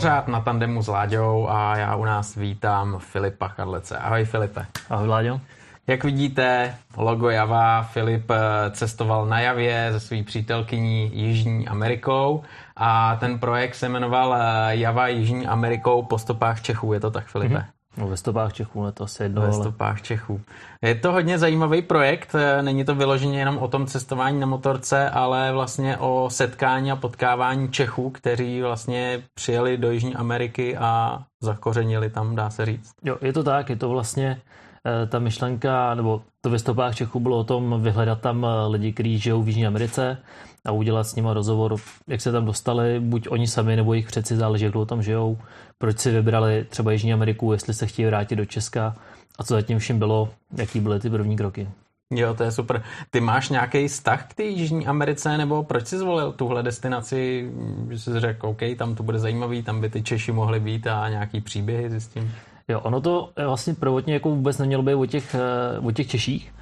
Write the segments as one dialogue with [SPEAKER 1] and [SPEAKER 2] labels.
[SPEAKER 1] pořád na tandemu s Láďou a já u nás vítám Filipa Kadlece. Ahoj Filipe.
[SPEAKER 2] Ahoj Láďo.
[SPEAKER 1] Jak vidíte, logo Java, Filip eh, cestoval na Javě se svou přítelkyní Jižní Amerikou a ten projekt se jmenoval eh, Java Jižní Amerikou po stopách Čechů. Je to tak, Filipe? Mm-hmm.
[SPEAKER 2] No, ve stopách Čechů, ne to asi jedno.
[SPEAKER 1] Ve stopách. Čechů. Je to hodně zajímavý projekt, eh, není to vyloženě jenom o tom cestování na motorce, ale vlastně o setkání a potkávání Čechů, kteří vlastně přijeli do Jižní Ameriky a zakořenili tam, dá se říct.
[SPEAKER 2] Jo, je to tak, je to vlastně eh, ta myšlenka, nebo to ve stopách Čechů bylo o tom vyhledat tam eh, lidi, kteří žijou v Jižní Americe a udělat s nimi rozhovor, jak se tam dostali, buď oni sami nebo jejich předci, záleží, jak dlouho tam žijou, proč si vybrali třeba Jižní Ameriku, jestli se chtějí vrátit do Česka a co zatím vším bylo, jaký byly ty první kroky.
[SPEAKER 1] Jo, to je super. Ty máš nějaký vztah k té Jižní Americe, nebo proč jsi zvolil tuhle destinaci, že jsi řekl, OK, tam to bude zajímavý, tam by ty Češi mohli být a nějaký příběhy zjistím?
[SPEAKER 2] Jo, ono to vlastně prvotně jako vůbec nemělo být o těch, eh, o těch Češích,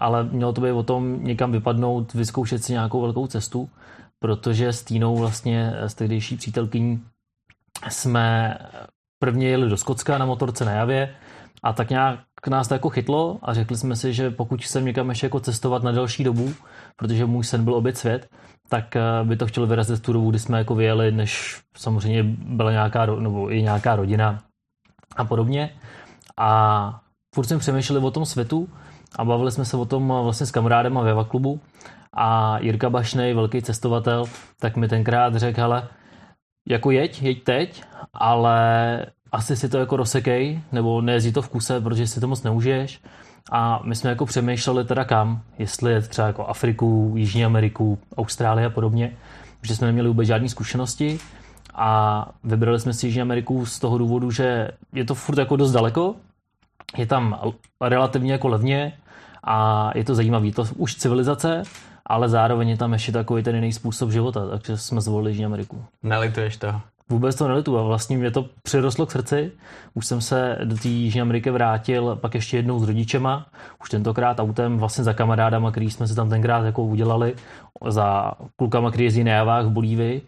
[SPEAKER 2] ale mělo to být o tom někam vypadnout, vyzkoušet si nějakou velkou cestu, protože s Týnou vlastně s tehdejší přítelkyní jsme prvně jeli do Skotska na motorce na Javě a tak nějak nás to jako chytlo a řekli jsme si, že pokud jsem někam ještě jako cestovat na delší dobu, protože můj sen byl obět svět, tak eh, by to chtělo vyrazit tu dobu, kdy jsme jako vyjeli, než samozřejmě byla nějaká, nebo i nějaká rodina a podobně. A furt jsme přemýšleli o tom světu a bavili jsme se o tom vlastně s kamarádem ve Veva klubu a Jirka Bašnej, velký cestovatel, tak mi tenkrát řekl, hele, jako jeď, jeď teď, ale asi si to jako rozsekej, nebo nejezdí to v kuse, protože si to moc neužiješ. A my jsme jako přemýšleli teda kam, jestli je třeba jako Afriku, Jižní Ameriku, Austrálii a podobně, protože jsme neměli vůbec žádné zkušenosti a vybrali jsme si Jižní Ameriku z toho důvodu, že je to furt jako dost daleko, je tam relativně jako levně a je to zajímavý. Je to už civilizace, ale zároveň je tam ještě takový ten jiný způsob života, takže jsme zvolili Jižní Ameriku.
[SPEAKER 1] Nelituješ to?
[SPEAKER 2] Vůbec to nelitu a vlastně mě to přirostlo k srdci. Už jsem se do té Jižní Ameriky vrátil pak ještě jednou s rodičema, už tentokrát autem vlastně za kamarádama, který jsme se tam tenkrát jako udělali, za klukama, který jezdí na javách v Bolívii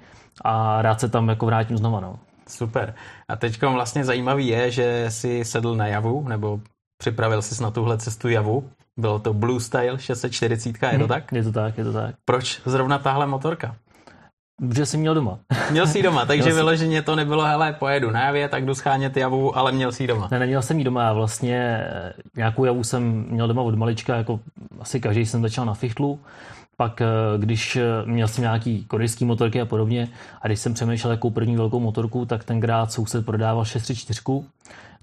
[SPEAKER 2] a rád se tam jako vrátím znova. No.
[SPEAKER 1] Super. A teď vlastně zajímavý je, že si sedl na javu, nebo připravil jsi na tuhle cestu javu. Bylo to Blue Style 640, je to mhm. tak?
[SPEAKER 2] Je to tak, je to tak.
[SPEAKER 1] Proč zrovna tahle motorka?
[SPEAKER 2] Protože jsem měl doma.
[SPEAKER 1] Měl jsi doma, takže vyloženě to nebylo, hele, pojedu na javě, tak jdu schánět javu, ale měl jsi doma.
[SPEAKER 2] Ne, neměl jsem jí doma, vlastně eh, nějakou javu jsem měl doma od malička, jako asi každý jsem začal na fichtlu. Pak, eh, když eh, měl jsem nějaký korejský motorky a podobně, a když jsem přemýšlel jakou první velkou motorku, tak tenkrát soused prodával 634,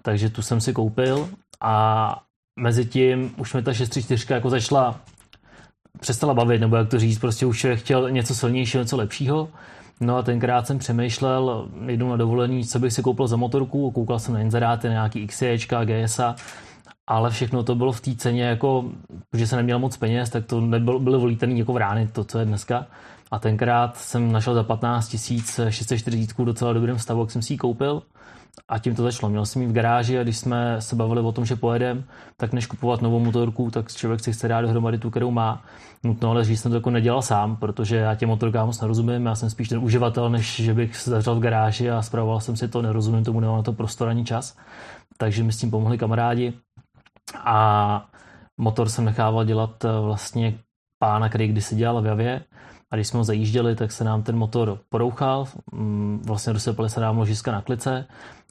[SPEAKER 2] takže tu jsem si koupil a mezi tím už mi ta 634 jako začala přestala bavit, nebo jak to říct, prostě už chtěl něco silnějšího, něco lepšího. No a tenkrát jsem přemýšlel, jednou na dovolení, co bych si koupil za motorku, koukal jsem na inzeráty, na nějaký XCčka, GSA, ale všechno to bylo v té ceně, jako, že se neměl moc peněz, tak to nebylo, bylo volítený jako v rány, to, co je dneska. A tenkrát jsem našel za 15 640 docela dobrým stavu, jak jsem si ji koupil. A tím to začalo. Měl jsem ji v garáži a když jsme se bavili o tom, že pojedem, tak než kupovat novou motorku, tak člověk si chce dát dohromady tu, kterou má. Nutno ale říct, jsem to jako nedělal sám, protože já těm motorkám moc nerozumím. Já jsem spíš ten uživatel, než že bych se zavřel v garáži a zpravoval jsem si to, nerozumím tomu, nemám na to prostor ani čas. Takže mi s tím pomohli kamarádi. A motor jsem nechával dělat eh, vlastně pána, který kdysi dělal v Javě. A když jsme ho zajížděli, tak se nám ten motor porouchal, mm, vlastně dosypali se nám ložiska na klice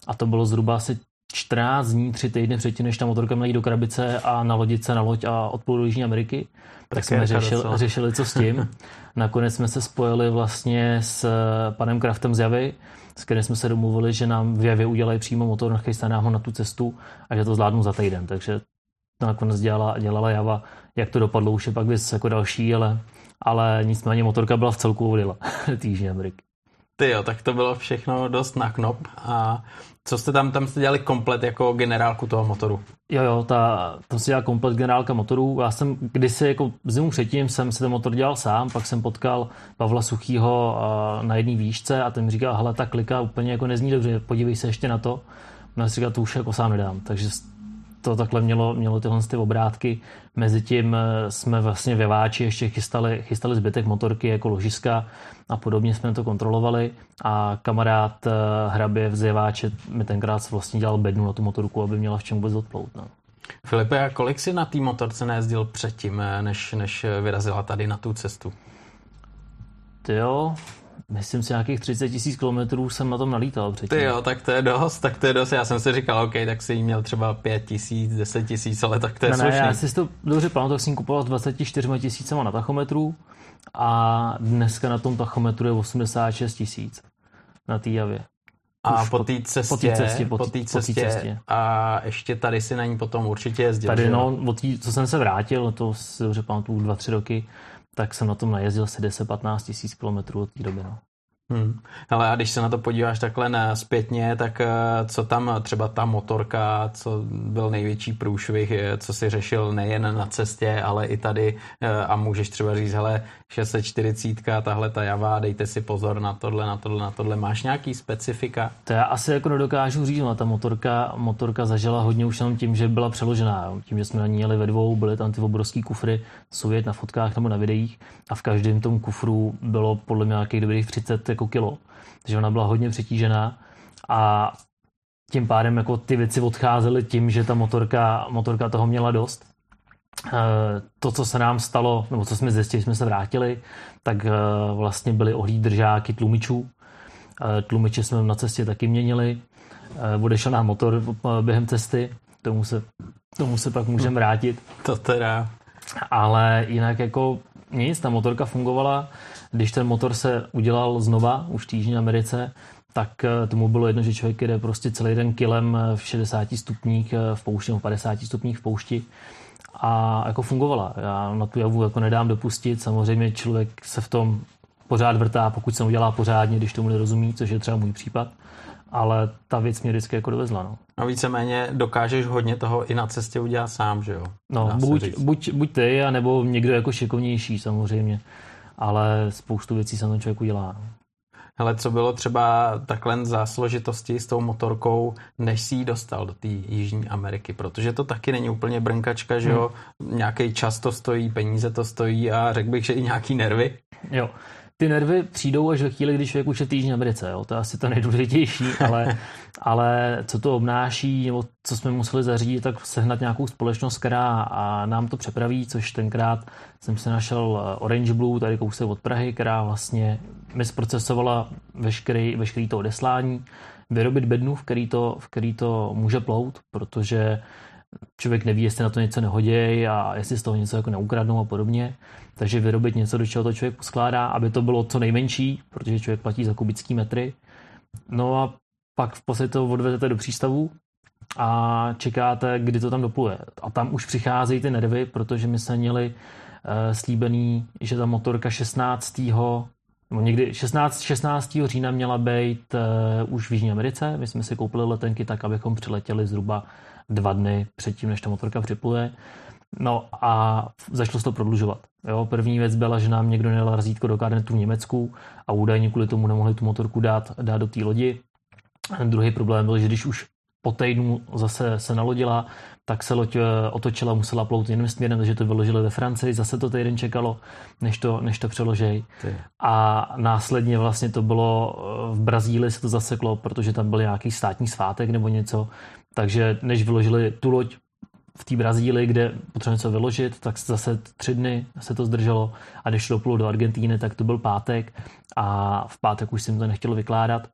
[SPEAKER 2] a to bylo zhruba asi 14 dní, 3 týdny předtím, než ta motorka měla jít do krabice a nalodit se na loď a odplul do Jižní Ameriky. Tak, tak jsme řešili, řešili, co s tím. Nakonec jsme se spojili vlastně s panem Kraftem z Javy, s kterým jsme se domluvili, že nám v Javě udělají přímo motor, nachystají nám ho na tu cestu a že to zvládnu za týden. Takže to nakonec dělala, dělala Java. Jak to dopadlo, už je pak věc jako další, ale, ale nicméně motorka byla v celku odjela do Jižní Ameriky.
[SPEAKER 1] Ty jo, tak to bylo všechno dost na knop a co jste tam, tam jste dělali komplet jako generálku toho motoru?
[SPEAKER 2] Jo, jo, ta, tam se dělal komplet generálka motoru. Já jsem kdysi jako zimu předtím jsem si ten motor dělal sám, pak jsem potkal Pavla Suchýho na jedné výšce a ten mi říkal, hele, ta klika úplně jako nezní dobře, podívej se ještě na to. No já si říkal, to už jako sám nedám. Takže to takhle mělo, mělo tyhle ty obrátky. Mezitím eh, jsme vlastně ve Váči ještě chystali, chystali zbytek motorky jako ložiska a podobně jsme to kontrolovali a kamarád hrabě v Zjeváče mi tenkrát vlastně dělal bednu na tu motorku, aby měla v čem vůbec odplout. No.
[SPEAKER 1] Filipe, a kolik si na té motorce nejezdil předtím, než, než vyrazila tady na tu cestu?
[SPEAKER 2] Ty jo, myslím si nějakých 30 tisíc kilometrů jsem na tom nalítal předtím.
[SPEAKER 1] Ty jo, tak to je dost, tak to je dost. Já jsem si říkal, OK, tak si měl třeba 5 tisíc, 10 tisíc, ale tak to je ne, slušný.
[SPEAKER 2] Ne, já si to dobře pamatuju, tak jsem kupoval s 24 tisícema na tachometru a dneska na tom tachometru je 86 tisíc na té javě.
[SPEAKER 1] A po té cestě, po té cestě, po tý, cestě, cestě, a ještě tady si na ní potom určitě jezdil.
[SPEAKER 2] Tady, no, od tý, co jsem se vrátil, to si dobře pamatuju, dva, tři roky, tak jsem na tom najezdil se 10-15 tisíc kilometrů od té doby. No.
[SPEAKER 1] Hmm. Ale a když se na to podíváš takhle na zpětně, tak eh, co tam třeba ta motorka, co byl největší průšvih, co si řešil nejen na cestě, ale i tady eh, a můžeš třeba říct, hele, 640, tahle ta Java, dejte si pozor na tohle, na tohle, na tohle. Máš nějaký specifika?
[SPEAKER 2] To já asi jako nedokážu říct, ale ta motorka, motorka zažila hodně už jenom tím, že byla přeložená. Tím, že jsme na ní jeli ve dvou, byly tam ty obrovský kufry, jsou na fotkách nebo na videích a v každém tom kufru bylo podle mě nějakých dobrých 30 jako kilo. Takže ona byla hodně přetížená a tím pádem jako ty věci odcházely tím, že ta motorka, motorka toho měla dost. Eh, to, co se nám stalo, nebo co jsme zjistili, jsme se vrátili, tak eh, vlastně byly ohlí držáky tlumičů. Eh, tlumiče jsme na cestě taky měnili. Odešel nám motor během cesty, tomu se, tomu se pak můžeme vrátit.
[SPEAKER 1] To teda.
[SPEAKER 2] Ale jinak jako nic, ta motorka fungovala. Když ten motor se udělal znova už v Jižní Americe, tak tomu bylo jedno, že člověk jde prostě celý den kilem v 60 stupních v poušti, v 50 stupních v poušti a jako fungovala. Já na tu javu jako nedám dopustit. Samozřejmě člověk se v tom pořád vrtá, pokud se udělá pořádně, když tomu nerozumí, což je třeba můj případ. Ale ta věc mě vždycky jako dovezla. No.
[SPEAKER 1] A víceméně dokážeš hodně toho i na cestě udělat sám, že jo?
[SPEAKER 2] No, buď, buď, buď ty, anebo někdo jako šikovnější samozřejmě. Ale spoustu věcí se tam člověk udělá. No.
[SPEAKER 1] Hele, co bylo třeba takhle za složitosti s tou motorkou, než si ji dostal do té Jižní Ameriky, protože to taky není úplně brnkačka, že jo, hmm. nějaký čas to stojí, peníze to stojí a řekl bych, že i nějaký nervy.
[SPEAKER 2] Jo, ty nervy přijdou až ve chvíli, když člověk už je v Jižní Americe. Jo? To je asi to nejdůležitější, ale, ale co to obnáší, nebo co jsme museli zařídit, tak sehnat nějakou společnost, která a nám to přepraví, což tenkrát jsem si našel eh, Orange Blue, tady kousek od Prahy, která vlastně mi zprocesovala veškerý, veškerý to odeslání, vyrobit bednu, v který to, v který to může plout, protože člověk neví, jestli na to něco nehodí a jestli z toho něco jako neukradnou a podobně. Takže vyrobit něco, do čeho to člověk poskládá, aby to bylo co nejmenší, protože člověk platí za kubický metry. No a pak v podstatě to odvedete do přístavu a čekáte, kdy to tam dopluje. A tam už přicházejí ty nervy, protože my jsme měli slíbený, že ta motorka 16. No někdy 16, 16. října měla být uh, už v Jižní Americe. My jsme si koupili letenky tak, abychom přiletěli zhruba dva dny předtím, než ta motorka připluje. No a začalo se to prodlužovat. Jo, první věc byla, že nám někdo nedal razítko do karnetu v Německu a údajně kvůli tomu nemohli tu motorku dát, dát do té lodi. Druhý problém byl, že když už po týdnu zase se nalodila, tak se loď eh, otočila, musela plout jiným směrem, takže to vyložili ve Francii, zase to týden čekalo, než to, než to přeložej. Ty. A následně vlastně to bylo eh, v Brazílii se to zaseklo, protože tam byl nějaký státní svátek nebo něco, takže než vyložili tu loď v té Brazílii, kde potřebujeme něco vyložit, tak zase tři dny se to zdrželo a když šlo do Argentíny, tak to byl pátek a v pátek už jsem to nechtělo vykládat.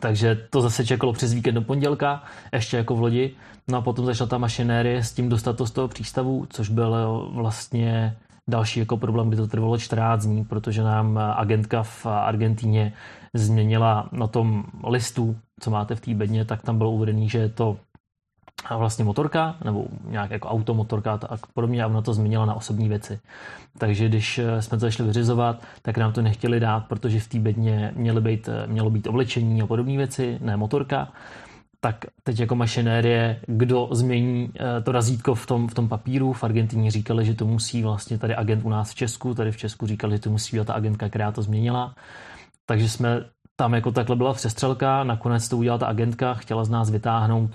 [SPEAKER 2] Takže to zase čekalo přes víkend do pondělka, ještě jako v lodi. No a potom začala ta mašinérie s tím dostat to z toho přístavu, což byl vlastně další jako problém, kdy to trvalo 14 dní, protože nám agentka v Argentíně změnila na tom listu, co máte v té bedně, tak tam bylo uvedený, že je to vlastně motorka, nebo nějak jako automotorka a podobně a ona to změnila na osobní věci. Takže když eh, jsme to začali vyřizovat, tak nám to nechtěli dát, protože v té bedně měly být, eh, mělo být oblečení a podobné věci, ne motorka. Tak teď jako mašinérie, kdo změní eh, to razítko v tom, v tom papíru, v Argentině říkali, že to musí vlastně tady agent u nás v Česku, tady v Česku říkali, že to musí být ta agentka, která to změnila. Takže jsme tam jako takhle byla přestřelka, nakonec to udělala ta agentka, chtěla z nás vytáhnout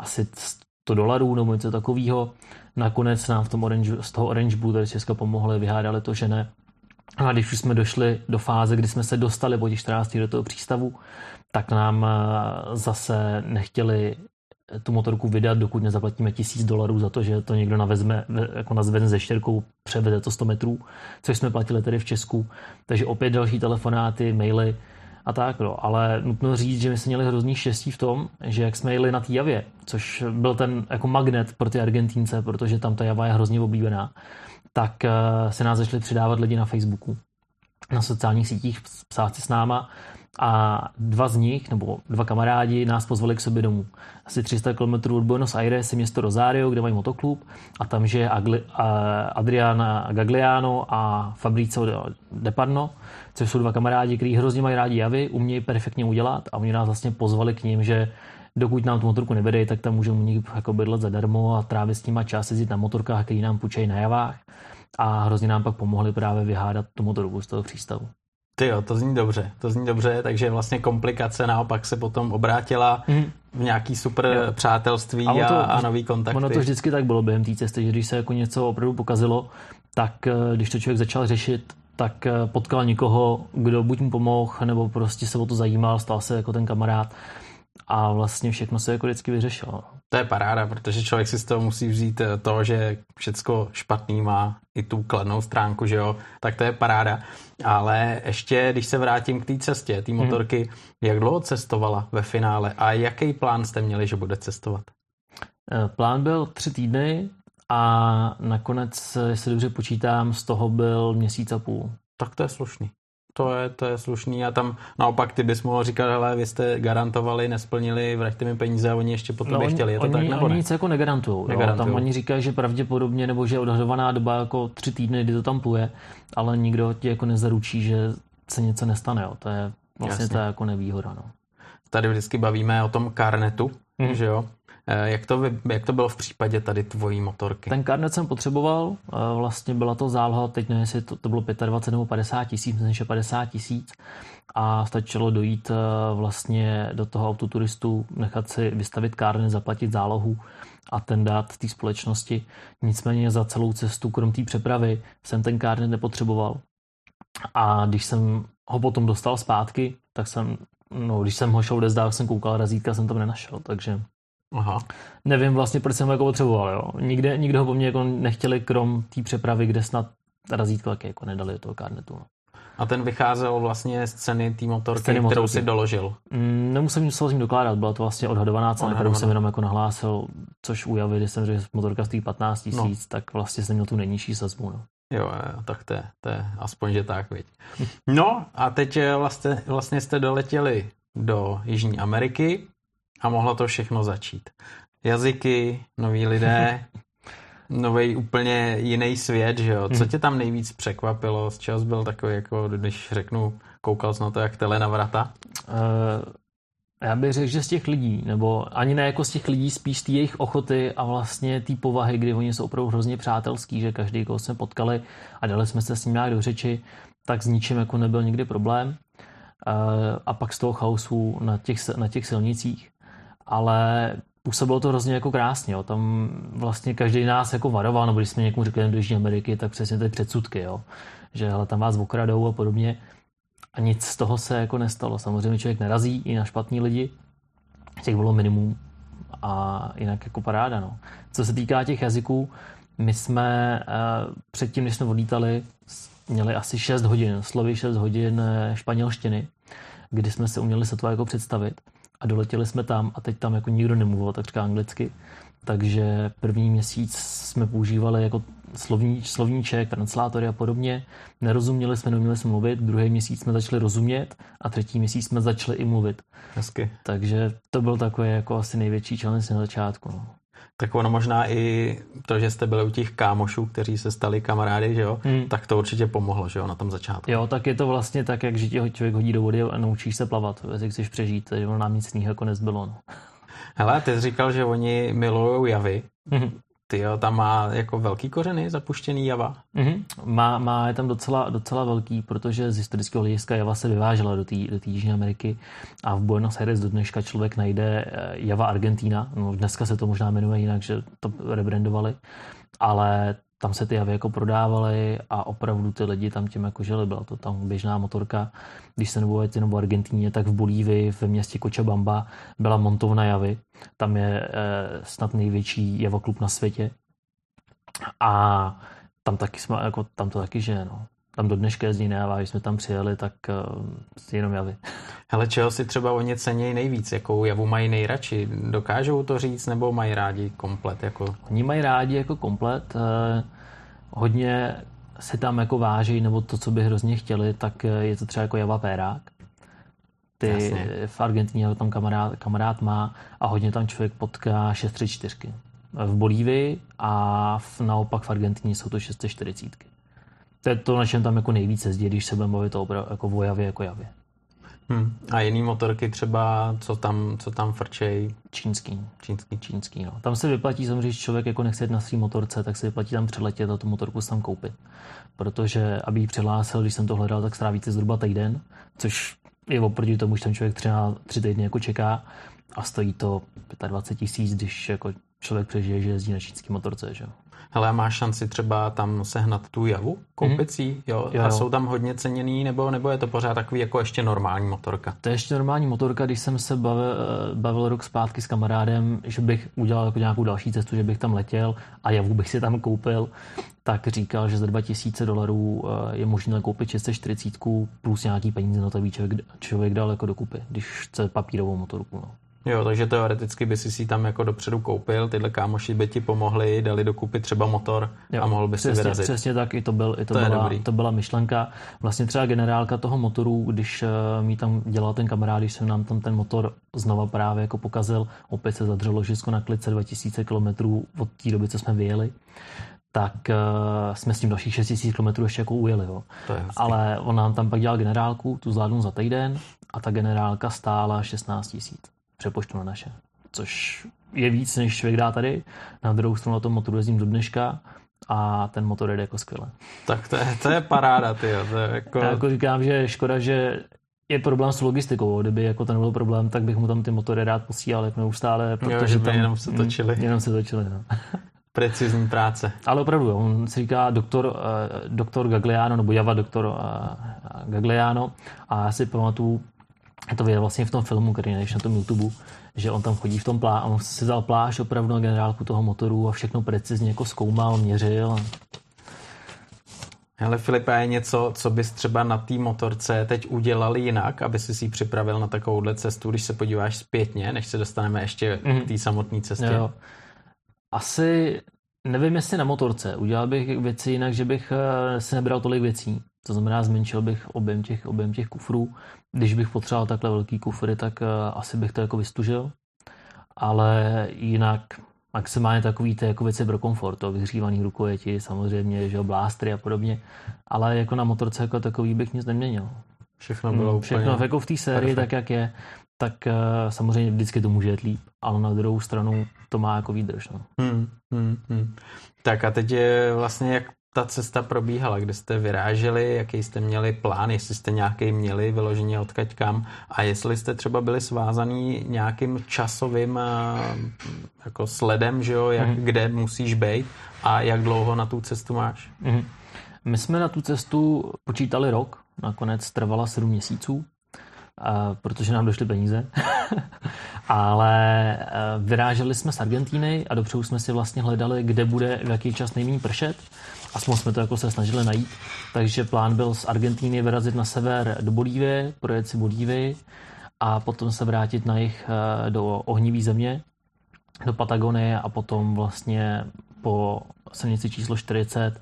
[SPEAKER 2] asi 100 dolarů nebo něco takového. Nakonec nám v tom Orange, z toho Orange Blue tady Česka pomohli, vyhádali to, že ne. A když už jsme došli do fáze, kdy jsme se dostali po těch 14 do toho přístavu, tak nám eh, zase nechtěli tu motorku vydat, dokud nezaplatíme tisíc dolarů za to, že to někdo navezme, jako nás ze štěrkou, převede to 100 metrů, což jsme platili tedy v Česku. Takže opět další telefonáty, maily a tak. No. Ale nutno říct, že my jsme měli hrozný štěstí v tom, že jak jsme jeli na té javě, což byl ten jako magnet pro ty Argentínce, protože tam ta java je hrozně oblíbená, tak eh, se nás začali přidávat lidi na Facebooku, na sociálních sítích, psát si s náma a dva z nich, nebo dva kamarádi, nás pozvali k sobě domů. Asi 300 km od Buenos Aires je město Rosario, kde mají motoklub a tam je Agli, Adriana Gagliano a Fabricio De Parno, což jsou dva kamarádi, kteří hrozně mají rádi javy, umějí perfektně udělat a oni nás vlastně pozvali k ním, že dokud nám tu motorku nevedejí, tak tam můžeme u nich jako bydlet zadarmo a trávit s nimi čas jezdit na motorkách, který nám půjčejí na javách a hrozně nám pak pomohli právě vyhádat tu motorku z toho přístavu.
[SPEAKER 1] Ty jo, to zní dobře, to zní dobře, takže vlastně komplikace naopak se potom obrátila mm. v nějaký super jo. přátelství a, to, a nový kontakty.
[SPEAKER 2] Ono to vždycky tak bylo během té cesty, že když se jako něco opravdu pokazilo, tak eh, když to člověk začal řešit, tak eh, potkal někoho, kdo buď mu pomohl, nebo prostě se o to zajímal, stal se jako ten kamarád a vlastně všechno se jako vždycky vyřešilo.
[SPEAKER 1] To je paráda, protože člověk si z toho musí vzít eh, to, že všecko špatný má i tu kladnou stránku, že jo, tak to je paráda. Ale ještě, když se vrátím k té cestě, té mhm. motorky, hmm. jak dlouho cestovala ve finále a jaký plán jste měli, že bude cestovat?
[SPEAKER 2] Eh, plán byl tři týdny a nakonec, jestli dobře počítám, z toho byl měsíc a půl.
[SPEAKER 1] Tak to je slušný. To je, to je slušný a tam naopak ty bys mohl říkat, hele, vy jste garantovali, nesplnili, vraťte mi peníze a oni ještě potom no, chtěli. Je to
[SPEAKER 2] oni,
[SPEAKER 1] tak nebo
[SPEAKER 2] oni ne? nic jako negarantují. Tam oni říkají, že pravděpodobně, nebo že je odhadovaná doba jako tři týdny, kdy to tam pluje, ale nikdo ti jako nezaručí, že se něco nestane. Jo. To je vlastně Jasně. ta jako nevýhoda. No.
[SPEAKER 1] Tady vždycky bavíme o tom karnetu, hmm. že jo? Eh, jak to, jak to bylo v případě tady tvojí motorky?
[SPEAKER 2] Ten karnet jsem potřeboval, eh, vlastně byla to záloha, teď nevím, jestli to, to bylo 25 nebo 50 tisíc, myslím, že 50 tisíc a stačilo dojít eh, vlastně do toho autoturistu, nechat si vystavit karnet, zaplatit zálohu a ten dát té společnosti. Nicméně za celou cestu, krom té přepravy, jsem ten karnet nepotřeboval. A když jsem ho potom dostal zpátky, tak jsem, no, když jsem ho šel odezdávat, jsem koukal razítka, jsem tam nenašel, takže Aha. Nevím vlastně, proč jsem ho jako potřeboval. Jo. Nikde, nikde ho po mně jako nechtěli, krom té přepravy, kde snad razítko taky jako nedali do toho karnetu. No.
[SPEAKER 1] A ten vycházel vlastně z ceny té motorky, ceny kterou si doložil?
[SPEAKER 2] Mm, nemusím musel s ním dokládat, byla to vlastně odhadovaná cena, kterou jsem jenom jako nahlásil, což u Javy, když jsem řekl, že motorka stojí 15 tisíc, no. tak vlastně jsem měl tu nejnižší sazbu. No.
[SPEAKER 1] Jo, tak to je, to je aspoň, že tak, viď. No a teď eh, vlastně, vlastně jste doletěli do Jižní Ameriky, a mohlo to všechno začít. Jazyky, noví lidé, nový úplně jiný svět, že jo. Co hmm. tě tam nejvíc překvapilo? Z čeho byl takový, jako když řeknu, koukal jsi na to jak tele na vrata? Uh,
[SPEAKER 2] já bych řekl, že z těch lidí, nebo ani ne jako z těch lidí, spíš z té jejich ochoty a vlastně té povahy, kdy oni jsou opravdu hrozně přátelský, že každý, koho jsme potkali a dali jsme se s ním nějak do řeči, tak s ničím jako nebyl nikdy problém. Uh, a pak z toho chaosu na těch, na těch silnicích ale působilo to hrozně jako krásně. Jo. Tam vlastně každý nás jako varoval, nebo když jsme někomu řekli do Jižní Ameriky, tak přesně ty předsudky, jo. že hele, tam vás okradou a podobně. A nic z toho se jako nestalo. Samozřejmě člověk nerazí i na špatní lidi. Těch bylo minimum a jinak jako paráda. No. Co se týká těch jazyků, my jsme uh, předtím, než jsme odlítali, měli asi 6 hodin, slovy 6 hodin eh, španělštiny, kdy jsme se uměli se to jako představit a doletěli jsme tam a teď tam jako nikdo nemluvil takřka anglicky, takže první měsíc jsme používali jako slovní, slovníček, translátory a podobně. Nerozuměli jsme, neuměli jsme mluvit, druhý měsíc jsme začali rozumět a třetí měsíc jsme začali i mluvit.
[SPEAKER 1] Hezky.
[SPEAKER 2] Takže to byl takový jako asi největší challenge na začátku. No.
[SPEAKER 1] Tak ono možná i to, že jste byli u těch kámošů, kteří se stali kamarády, že jo, hmm. tak to určitě pomohlo, že jo, na tom začátku.
[SPEAKER 2] Jo, tak je to vlastně tak, jak že člověk hodí do vody a naučíš se plavat, jestli chceš přežít, takže nám nic jiného jako nezbylo. No.
[SPEAKER 1] Hele, ty jsi říkal, že oni milují javy. Hmm. Ty jo, tam má jako velký kořeny zapuštěný Java.
[SPEAKER 2] Mm-hmm. Má, má je tam docela, docela velký, protože z historického hlediska Java se vyvážela do té do Jižní Ameriky a v Buenos Aires do dneška člověk najde eh, Java Argentina. No, dneska se to možná jmenuje jinak, že to rebrandovali, ale tam se ty javy jako prodávaly a opravdu ty lidi tam tím jako žili. Byla to tam běžná motorka. Když se nebo jenom v Argentíně, tak v Bolívii, ve městě Cochabamba byla montovna javy. Tam je eh, snad největší javoklub na světě. A tam taky jsme, jako tam to taky že no. Tam do dneška jezdí nejava, když jsme tam přijeli, tak uh, jenom javy.
[SPEAKER 1] Hele, čeho si třeba oni cenějí nejvíc? Jakou javu mají nejradši? Dokážou to říct nebo mají rádi komplet? Jako...
[SPEAKER 2] Oni mají rádi jako komplet. Uh, hodně si tam jako váží, nebo to, co by hrozně chtěli, tak je to třeba jako Java Pérák. Ty Jasně. v Argentině tam kamarád, kamarád má a hodně tam člověk potká 634 v Bolívii a v, naopak v Argentině jsou to 640. To je to, na čem tam jako nejvíce jezdí, když se budeme mluvit o, jako o javě, jako javě.
[SPEAKER 1] Hmm. A jiný motorky třeba, co tam, co tam frčej?
[SPEAKER 2] Čínský.
[SPEAKER 1] Čínský.
[SPEAKER 2] Čínský, no. Tam se vyplatí, samozřejmě, když člověk jako nechce jít na svý motorce, tak se vyplatí tam přeletět a tu motorku tam koupit. Protože, aby ji přihlásil, když jsem to hledal, tak strávíte zhruba týden, což je oproti tomu, že ten člověk třeba tři týdny jako čeká a stojí to 25 tisíc, když jako člověk přežije, že jezdí na čínský motorce. Že?
[SPEAKER 1] Hele, máš šanci třeba tam sehnat tu javu koupicí, mm-hmm. jo? jo? A jsou tam hodně ceněný, nebo, nebo je to pořád takový jako ještě normální motorka?
[SPEAKER 2] To je ještě normální motorka, když jsem se bavil, bavil rok zpátky s kamarádem, že bych udělal jako nějakou další cestu, že bych tam letěl a javu bych si tam koupil, tak říkal, že za 2000 dolarů eh, je možné koupit 640 plus nějaký peníze na to, aby člověk, člověk dal jako dokupy, když chce papírovou motorku. No.
[SPEAKER 1] Jo, takže teoreticky by si si tam jako dopředu koupil, tyhle kámoši by ti pomohli, dali dokupy třeba motor jo, a mohl by
[SPEAKER 2] přesně,
[SPEAKER 1] si vyrazit.
[SPEAKER 2] Přesně tak, i to, byl, i to, to, byla, to byla myšlenka. Vlastně třeba generálka toho motoru, když uh, mi tam dělal ten kamarád, když jsem nám tam ten motor znova právě jako pokazil, opět se zadřelo ložisko na klice 2000 km od té doby, co jsme vyjeli, tak uh, jsme s tím dalších 6000 km ještě jako ujeli. Jo. Ale on nám tam pak dělal generálku, tu zvládnu za týden a ta generálka stála 16 000 přepočtu na naše. Což je víc, než člověk dá tady. Na druhou stranu na tom motoru jezdím do dneška a ten motor jede jako skvěle.
[SPEAKER 1] Tak to je, to je paráda, ty. To je jako...
[SPEAKER 2] Já jako říkám, že škoda, že je problém s logistikou. Kdyby jako to nebyl problém, tak bych mu tam ty motory rád posílal jako neustále, protože jo, tam
[SPEAKER 1] jenom se točili.
[SPEAKER 2] Mm, jenom se točili, no.
[SPEAKER 1] Precizní práce.
[SPEAKER 2] Ale opravdu, on se říká doktor, uh, doktor Gagliano, nebo Java doktor uh, Gagliano a já si pamatuju, to je vlastně v tom filmu, který než na tom YouTube, že on tam chodí v tom plá, on si vzal pláž opravdu na generálku toho motoru a všechno precizně jako zkoumal, měřil.
[SPEAKER 1] Hele Filipa, je něco, co bys třeba na té motorce teď udělal jinak, aby si si připravil na takovouhle cestu, když se podíváš zpětně, než se dostaneme ještě mm. k té samotné cestě? Jo.
[SPEAKER 2] Asi nevím, jestli na motorce. Udělal bych věci jinak, že bych eh, si nebral tolik věcí. To znamená, zmenšil bych objem těch, objem těch kufrů. Když bych potřeboval takhle velký kufry, tak uh, asi bych to jako vystužil. Ale jinak maximálně takový ty jako věci pro komfort, to vyhřívaný rukojeti, samozřejmě, že blástry a podobně. Ale jako na motorce jako takový bych nic neměnil.
[SPEAKER 1] Všechno bylo hmm,
[SPEAKER 2] Všechno
[SPEAKER 1] úplně
[SPEAKER 2] jako v té sérii, perfect. tak jak je, tak uh, samozřejmě vždycky to může jít líp, ale na druhou stranu to má jako výdrž. No.
[SPEAKER 1] Hmm, hmm, hmm. Tak a teď je vlastně jak ta cesta probíhala, kde jste vyráželi, jaký jste měli plán, jestli jste nějaký měli vyloženě odkaď kam a jestli jste třeba byli svázaný nějakým časovým eh, jako sledem, že jo, jak, mm. kde musíš být a jak dlouho na tu cestu máš. Mm.
[SPEAKER 2] My jsme na tu cestu počítali rok, nakonec trvala sedm měsíců, protože nám došly peníze. Ale eh, vyráželi jsme z Argentíny a dopředu jsme si vlastně hledali, kde bude v jaký čas nejméně pršet aspoň jsme to jako se snažili najít. Takže plán byl z Argentíny vyrazit na sever do Bolívie, projet si Bolívii a potom se vrátit na jich eh, do ohnivý země, do Patagonie a potom vlastně po silnici číslo 40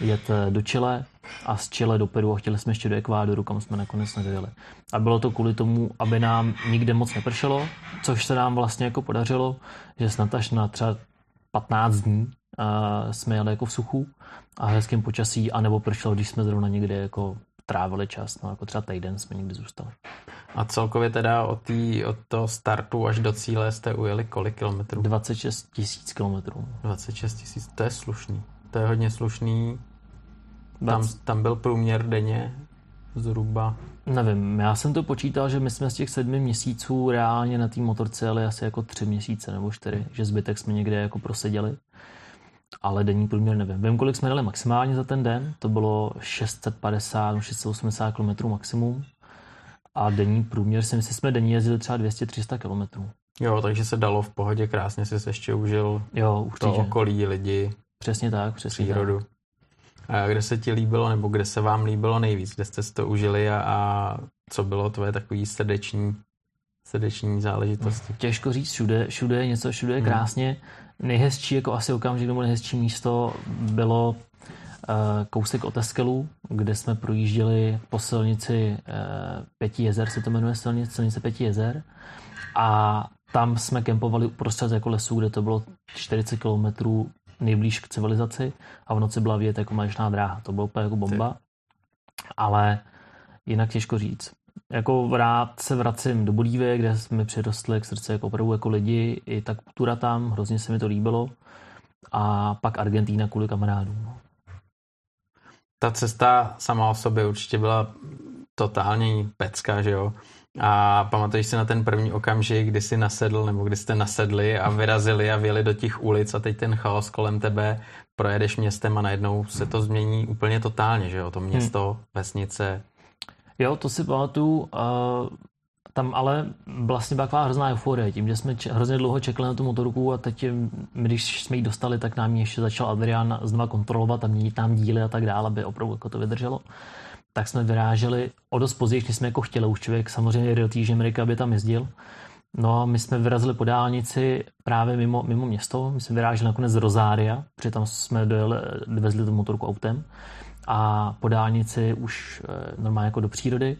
[SPEAKER 2] jet eh, do Chile a z Chile do Peru a chtěli jsme ještě do Ekvádoru, kam jsme nakonec nedojeli. A bylo to kvůli tomu, aby nám nikde moc nepršelo, což se nám vlastně jako podařilo, že snad až na třeba 15 dní uh, jsme jeli jako v suchu a hezkém počasí, anebo pršelo, když jsme zrovna někde jako trávili čas, no jako třeba týden jsme někdy zůstali.
[SPEAKER 1] A celkově teda od, tý, od toho startu až do cíle jste ujeli kolik kilometrů?
[SPEAKER 2] 26 tisíc kilometrů.
[SPEAKER 1] 26 tisíc, to je slušný. To je hodně slušný. Tam, tam byl průměr denně zhruba.
[SPEAKER 2] Nevím, já jsem to počítal, že my jsme z těch sedmi měsíců reálně na té motorce jeli asi jako tři měsíce nebo čtyři, že zbytek jsme někde jako proseděli. Ale denní průměr nevím. Vím, kolik jsme dali maximálně za ten den, to bylo 650 680 km maximum. A denní průměr si myslím, že jsme denní jezdili třeba 200-300 km.
[SPEAKER 1] Jo, takže se dalo v pohodě krásně si ještě užil
[SPEAKER 2] jo, určitě.
[SPEAKER 1] to okolí, lidi.
[SPEAKER 2] Přesně tak, přesně
[SPEAKER 1] přírodu. Tak. A kde se ti líbilo, nebo kde se vám líbilo nejvíc? Kde jste si to užili a, a co bylo tvoje takový srdeční, srdeční záležitosti?
[SPEAKER 2] Těžko říct, všude, všude je něco, všude je hmm. krásně. Hmm. Nejhezčí, jako asi okamžik, nebo nejhezčí místo bylo uh, kousek od Eskelu, kde jsme projížděli po silnici uh, Pěti jezer, se to jmenuje silnice, silnice Pěti jezer. A tam jsme kempovali uprostřed jako lesů, kde to bylo 40 kilometrů nejblíž k civilizaci a v noci byla vidět jako mléčná dráha. To bylo úplně jako bomba. Ale jinak těžko říct. Jako rád se vracím do Bolívie, kde jsme přirostli k srdci jako opravdu jako lidi. I ta kultura tam, hrozně se mi to líbilo. A pak Argentína kvůli kamarádům.
[SPEAKER 1] Ta cesta sama o sobě určitě byla totálně pecka, že jo? A pamatuješ si na ten první okamžik, kdy jsi nasedl, nebo kdy jste nasedli a vyrazili a vyjeli do těch ulic a teď ten chaos kolem tebe, projedeš městem a najednou se to změní úplně totálně, že jo? To město, hmm. vesnice.
[SPEAKER 2] Jo, to si pamatuju. Uh, tam ale vlastně byla taková hrozná euforie, tím, že jsme če- hrozně dlouho čekali na tu motorku a teď, když jsme ji dostali, tak nám ještě začal Adrian znova kontrolovat a měnit nám díly a tak dále, aby opravdu jako to vydrželo tak jsme vyráželi o dost později, než jsme jako chtěli. Už člověk samozřejmě do Týže Amerika, aby tam jezdil. No a my jsme vyrazili po dálnici právě mimo, mimo město. My jsme vyráželi nakonec z Rozária, protože tam jsme dojeli, vezli tu motorku autem a po dálnici už eh, normálně jako do přírody.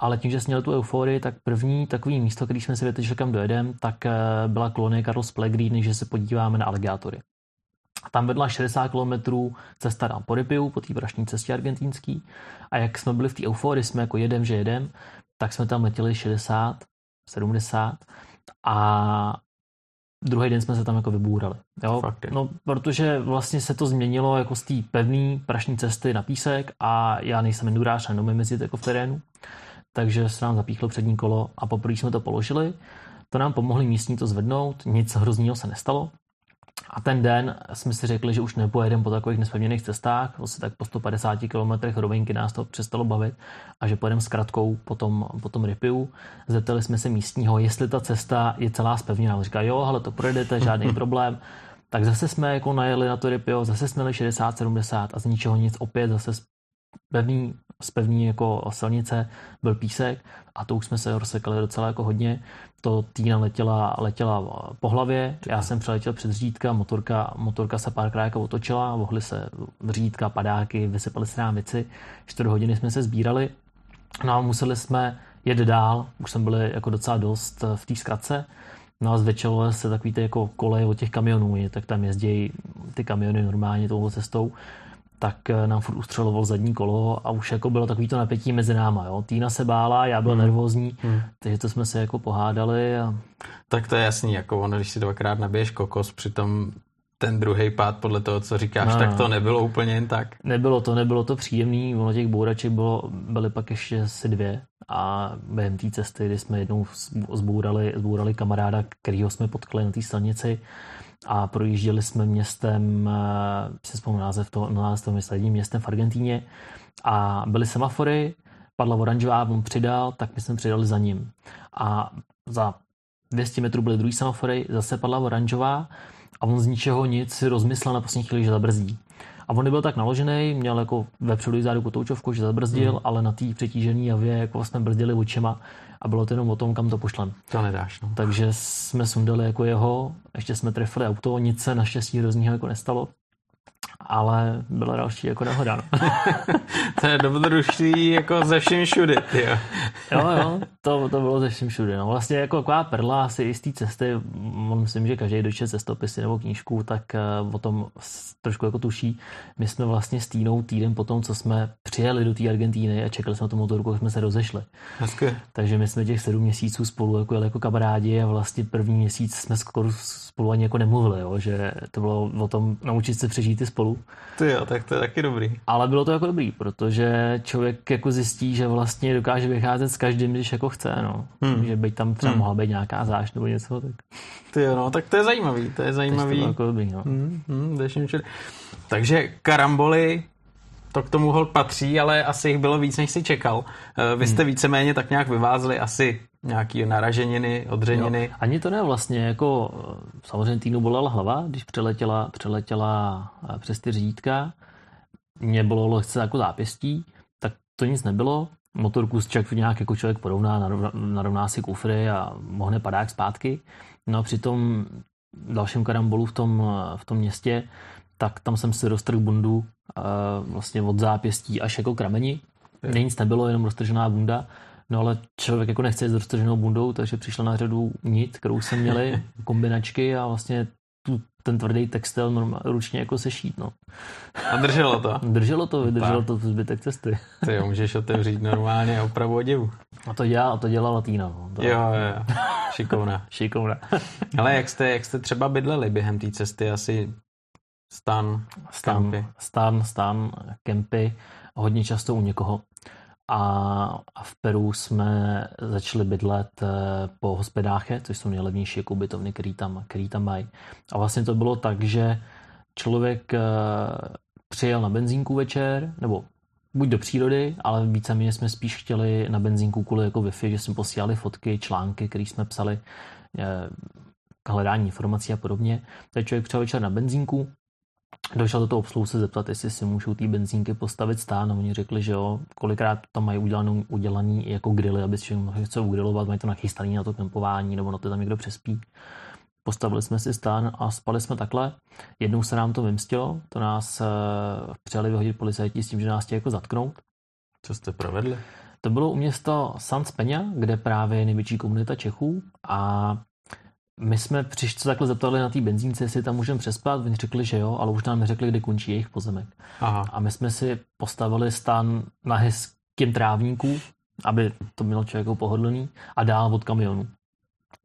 [SPEAKER 2] Ale tím, že jsme měli tu euforii, tak první takový místo, který jsme si vytečili, kam dojedem, tak eh, byla kolonie Carlos Pellegrini, že se podíváme na aligátory. Tam vedla 60 km cesta na Poripiu, po té prašní cestě argentinský. A jak jsme byli v té euforii, jsme jako jedem, že jedem, tak jsme tam letěli 60, 70 a druhý den jsme se tam jako vybůrali. Jo? Fakt, no, protože vlastně se to změnilo jako z té pevné prašní cesty na písek a já nejsem endurář a neumím jezdit jako v terénu, takže se nám zapíchlo přední kolo a poprvé jsme to položili. To nám pomohli místní to zvednout, nic hroznýho se nestalo, a ten den jsme si řekli, že už nepojedeme po takových nespevněných cestách, vlastně tak po 150 km rovinky nás to přestalo bavit a že pojedeme s kratkou po tom, po tom Ripiu. Zeptali jsme se místního, jestli ta cesta je celá spevněná. Říká, jo, ale to projedete, žádný problém. Tak zase jsme jako najeli na to Ripio, zase jsme jeli 60-70 a z ničeho nic opět zase pevný, z pevný jako silnice byl písek a to už jsme se rozsekali docela jako hodně to Týna letěla, letěla po hlavě, já jsem přeletěl před řídka, motorka, motorka se párkrát jako otočila, mohly se řídka, padáky, vysypaly se nám věci, čtyři hodiny jsme se sbírali, no a museli jsme jet dál, už jsme byli jako docela dost v té zkratce, No a zvětšilo se takový ty jako koleje od těch kamionů, tak tam jezdí ty kamiony normálně touhle cestou tak eh, nám furt ustřeloval zadní kolo a už jako bylo takový to napětí mezi náma. Jo. Týna se bála, já byl hmm. nervózní, hmm. takže to jsme se jako pohádali. A...
[SPEAKER 1] Tak to je jasný, jako ono, když si dvakrát nabiješ kokos, přitom ten druhý pád podle toho, co říkáš, no, tak to nebylo úplně jen tak.
[SPEAKER 2] Nebylo to, nebylo to příjemný, ono těch bouraček bylo, byly pak ještě asi dvě a během té cesty, kdy jsme jednou zbourali, zbourali kamaráda, kterýho jsme potkali na té silnici, a projížděli jsme městem, eh, si vzpomínám název toho, název toho města, jedním městem v Argentíně a byly semafory, padla oranžová, on přidal, tak my jsme přidali za ním. A za 200 metrů byly druhý semafory, zase padla oranžová a on z ničeho nic si rozmyslel na poslední chvíli, že zabrzdí. A on nebyl tak naložený, měl jako vepředu i zádu kotoučovku, že zabrzdil, mm. ale na té přetížené javě jako jsme brzdili očima a bylo to jenom o tom, kam to pošlem.
[SPEAKER 1] To nedáš, no.
[SPEAKER 2] Takže jsme sundali jako jeho, ještě jsme trefili auto, nic se naštěstí hrozného jako nestalo ale byla další jako nehoda. No.
[SPEAKER 1] to je dobrodružství jako ze všem všudy, jo.
[SPEAKER 2] jo, jo, to, to bylo ze všem všudy. No. Vlastně jako taková perla asi i z té cesty, myslím, že každý dočte cestopisy nebo knížku, tak uh, o tom trošku jako tuší. My jsme vlastně s Týnou týden po tom, co jsme přijeli do té Argentíny a čekali jsme tu motorku, jak jsme se rozešli.
[SPEAKER 1] Hezky.
[SPEAKER 2] Takže my jsme těch sedm měsíců spolu jako jeli jako kamarádi a vlastně první měsíc jsme skoro spolu ani jako nemluvili, jo? že to bylo o tom naučit se přežít i spolu.
[SPEAKER 1] Ty jo, tak to je taky dobrý.
[SPEAKER 2] Ale bylo to jako dobrý, protože člověk jako zjistí, že vlastně dokáže vycházet s každým, když jako chce, no. Hmm. Že by tam třeba hmm. mohla být nějaká záš nebo něco, tak...
[SPEAKER 1] Ty jo, no, tak to je zajímavý, to je zajímavý.
[SPEAKER 2] To jako dobrý, no.
[SPEAKER 1] Hmm, hmm, Takže karamboly, to k tomu hol patří, ale asi jich bylo víc, než si čekal. Eh, vy jste hmm. víceméně tak nějak vyvázli asi nějaký naraženiny, odřeniny. Jo.
[SPEAKER 2] Ani to ne vlastně, jako eh, samozřejmě týnu bolela hlava, když přeletěla, přeletěla eh, přes ty řídítka. Mě bylo lehce jako zápěstí, tak to nic nebylo. Motorku člověk nějak jako člověk porovná, narovná, narovná si kufry a mohne padák zpátky. No a při tom dalším karambolu v tom, v tom městě, tak tam jsem si roztrhl bundu vlastně od zápěstí až jako k rameni. Nic nebylo, jenom roztržená bunda. No ale člověk jako nechce s roztrženou bundou, takže přišla na řadu nit, kterou jsem měli, kombinačky a vlastně tu, ten tvrdý textil normál, ručně jako sešít. No.
[SPEAKER 1] A drželo to?
[SPEAKER 2] Drželo to, vydrželo to zbytek cesty.
[SPEAKER 1] Ty jo, můžeš otevřít normálně opravu oděvu.
[SPEAKER 2] A to dělá, a to dělá Latina. No. To...
[SPEAKER 1] Jo, jo, šikovna.
[SPEAKER 2] šikovna.
[SPEAKER 1] Ale jak jste, jak jste třeba bydleli během té cesty? Asi stan,
[SPEAKER 2] stan, kempy. stan, stan, kempy, hodně často u někoho. A, v Peru jsme začali bydlet eh, po hospodáche, což jsou nejlevnější jako ubytovny, který tam, který tam mají. A vlastně to bylo tak, že člověk eh, přijel na benzínku večer, nebo buď do přírody, ale víceméně jsme spíš chtěli na benzínku kvůli jako Wi-Fi, že jsme posílali fotky, články, které jsme psali eh, k hledání informací a podobně. Takže člověk přijel večer na benzínku, došel do toho obsluhu se zeptat, jestli si můžou ty benzínky postavit stán a oni řekli, že jo, kolikrát tam mají udělaný, udělaný jako grily, aby si mohli něco ugrilovat, mají to nachystaný na to kempování nebo na to tam někdo přespí. Postavili jsme si stán a spali jsme takhle. Jednou se nám to vymstilo, to nás uh, přijali vyhodit policajti s tím, že nás chtěli jako zatknout.
[SPEAKER 1] Co jste provedli?
[SPEAKER 2] To bylo u města San Peña, kde právě je největší komunita Čechů a my jsme přišli se takhle zeptali na té benzínce, jestli tam můžeme přespat. Oni řekli, že jo, ale už nám neřekli, kde končí jejich pozemek. Aha. A my jsme si postavili stan na hezkém trávníku, aby to bylo člověku pohodlný a dál od kamionu.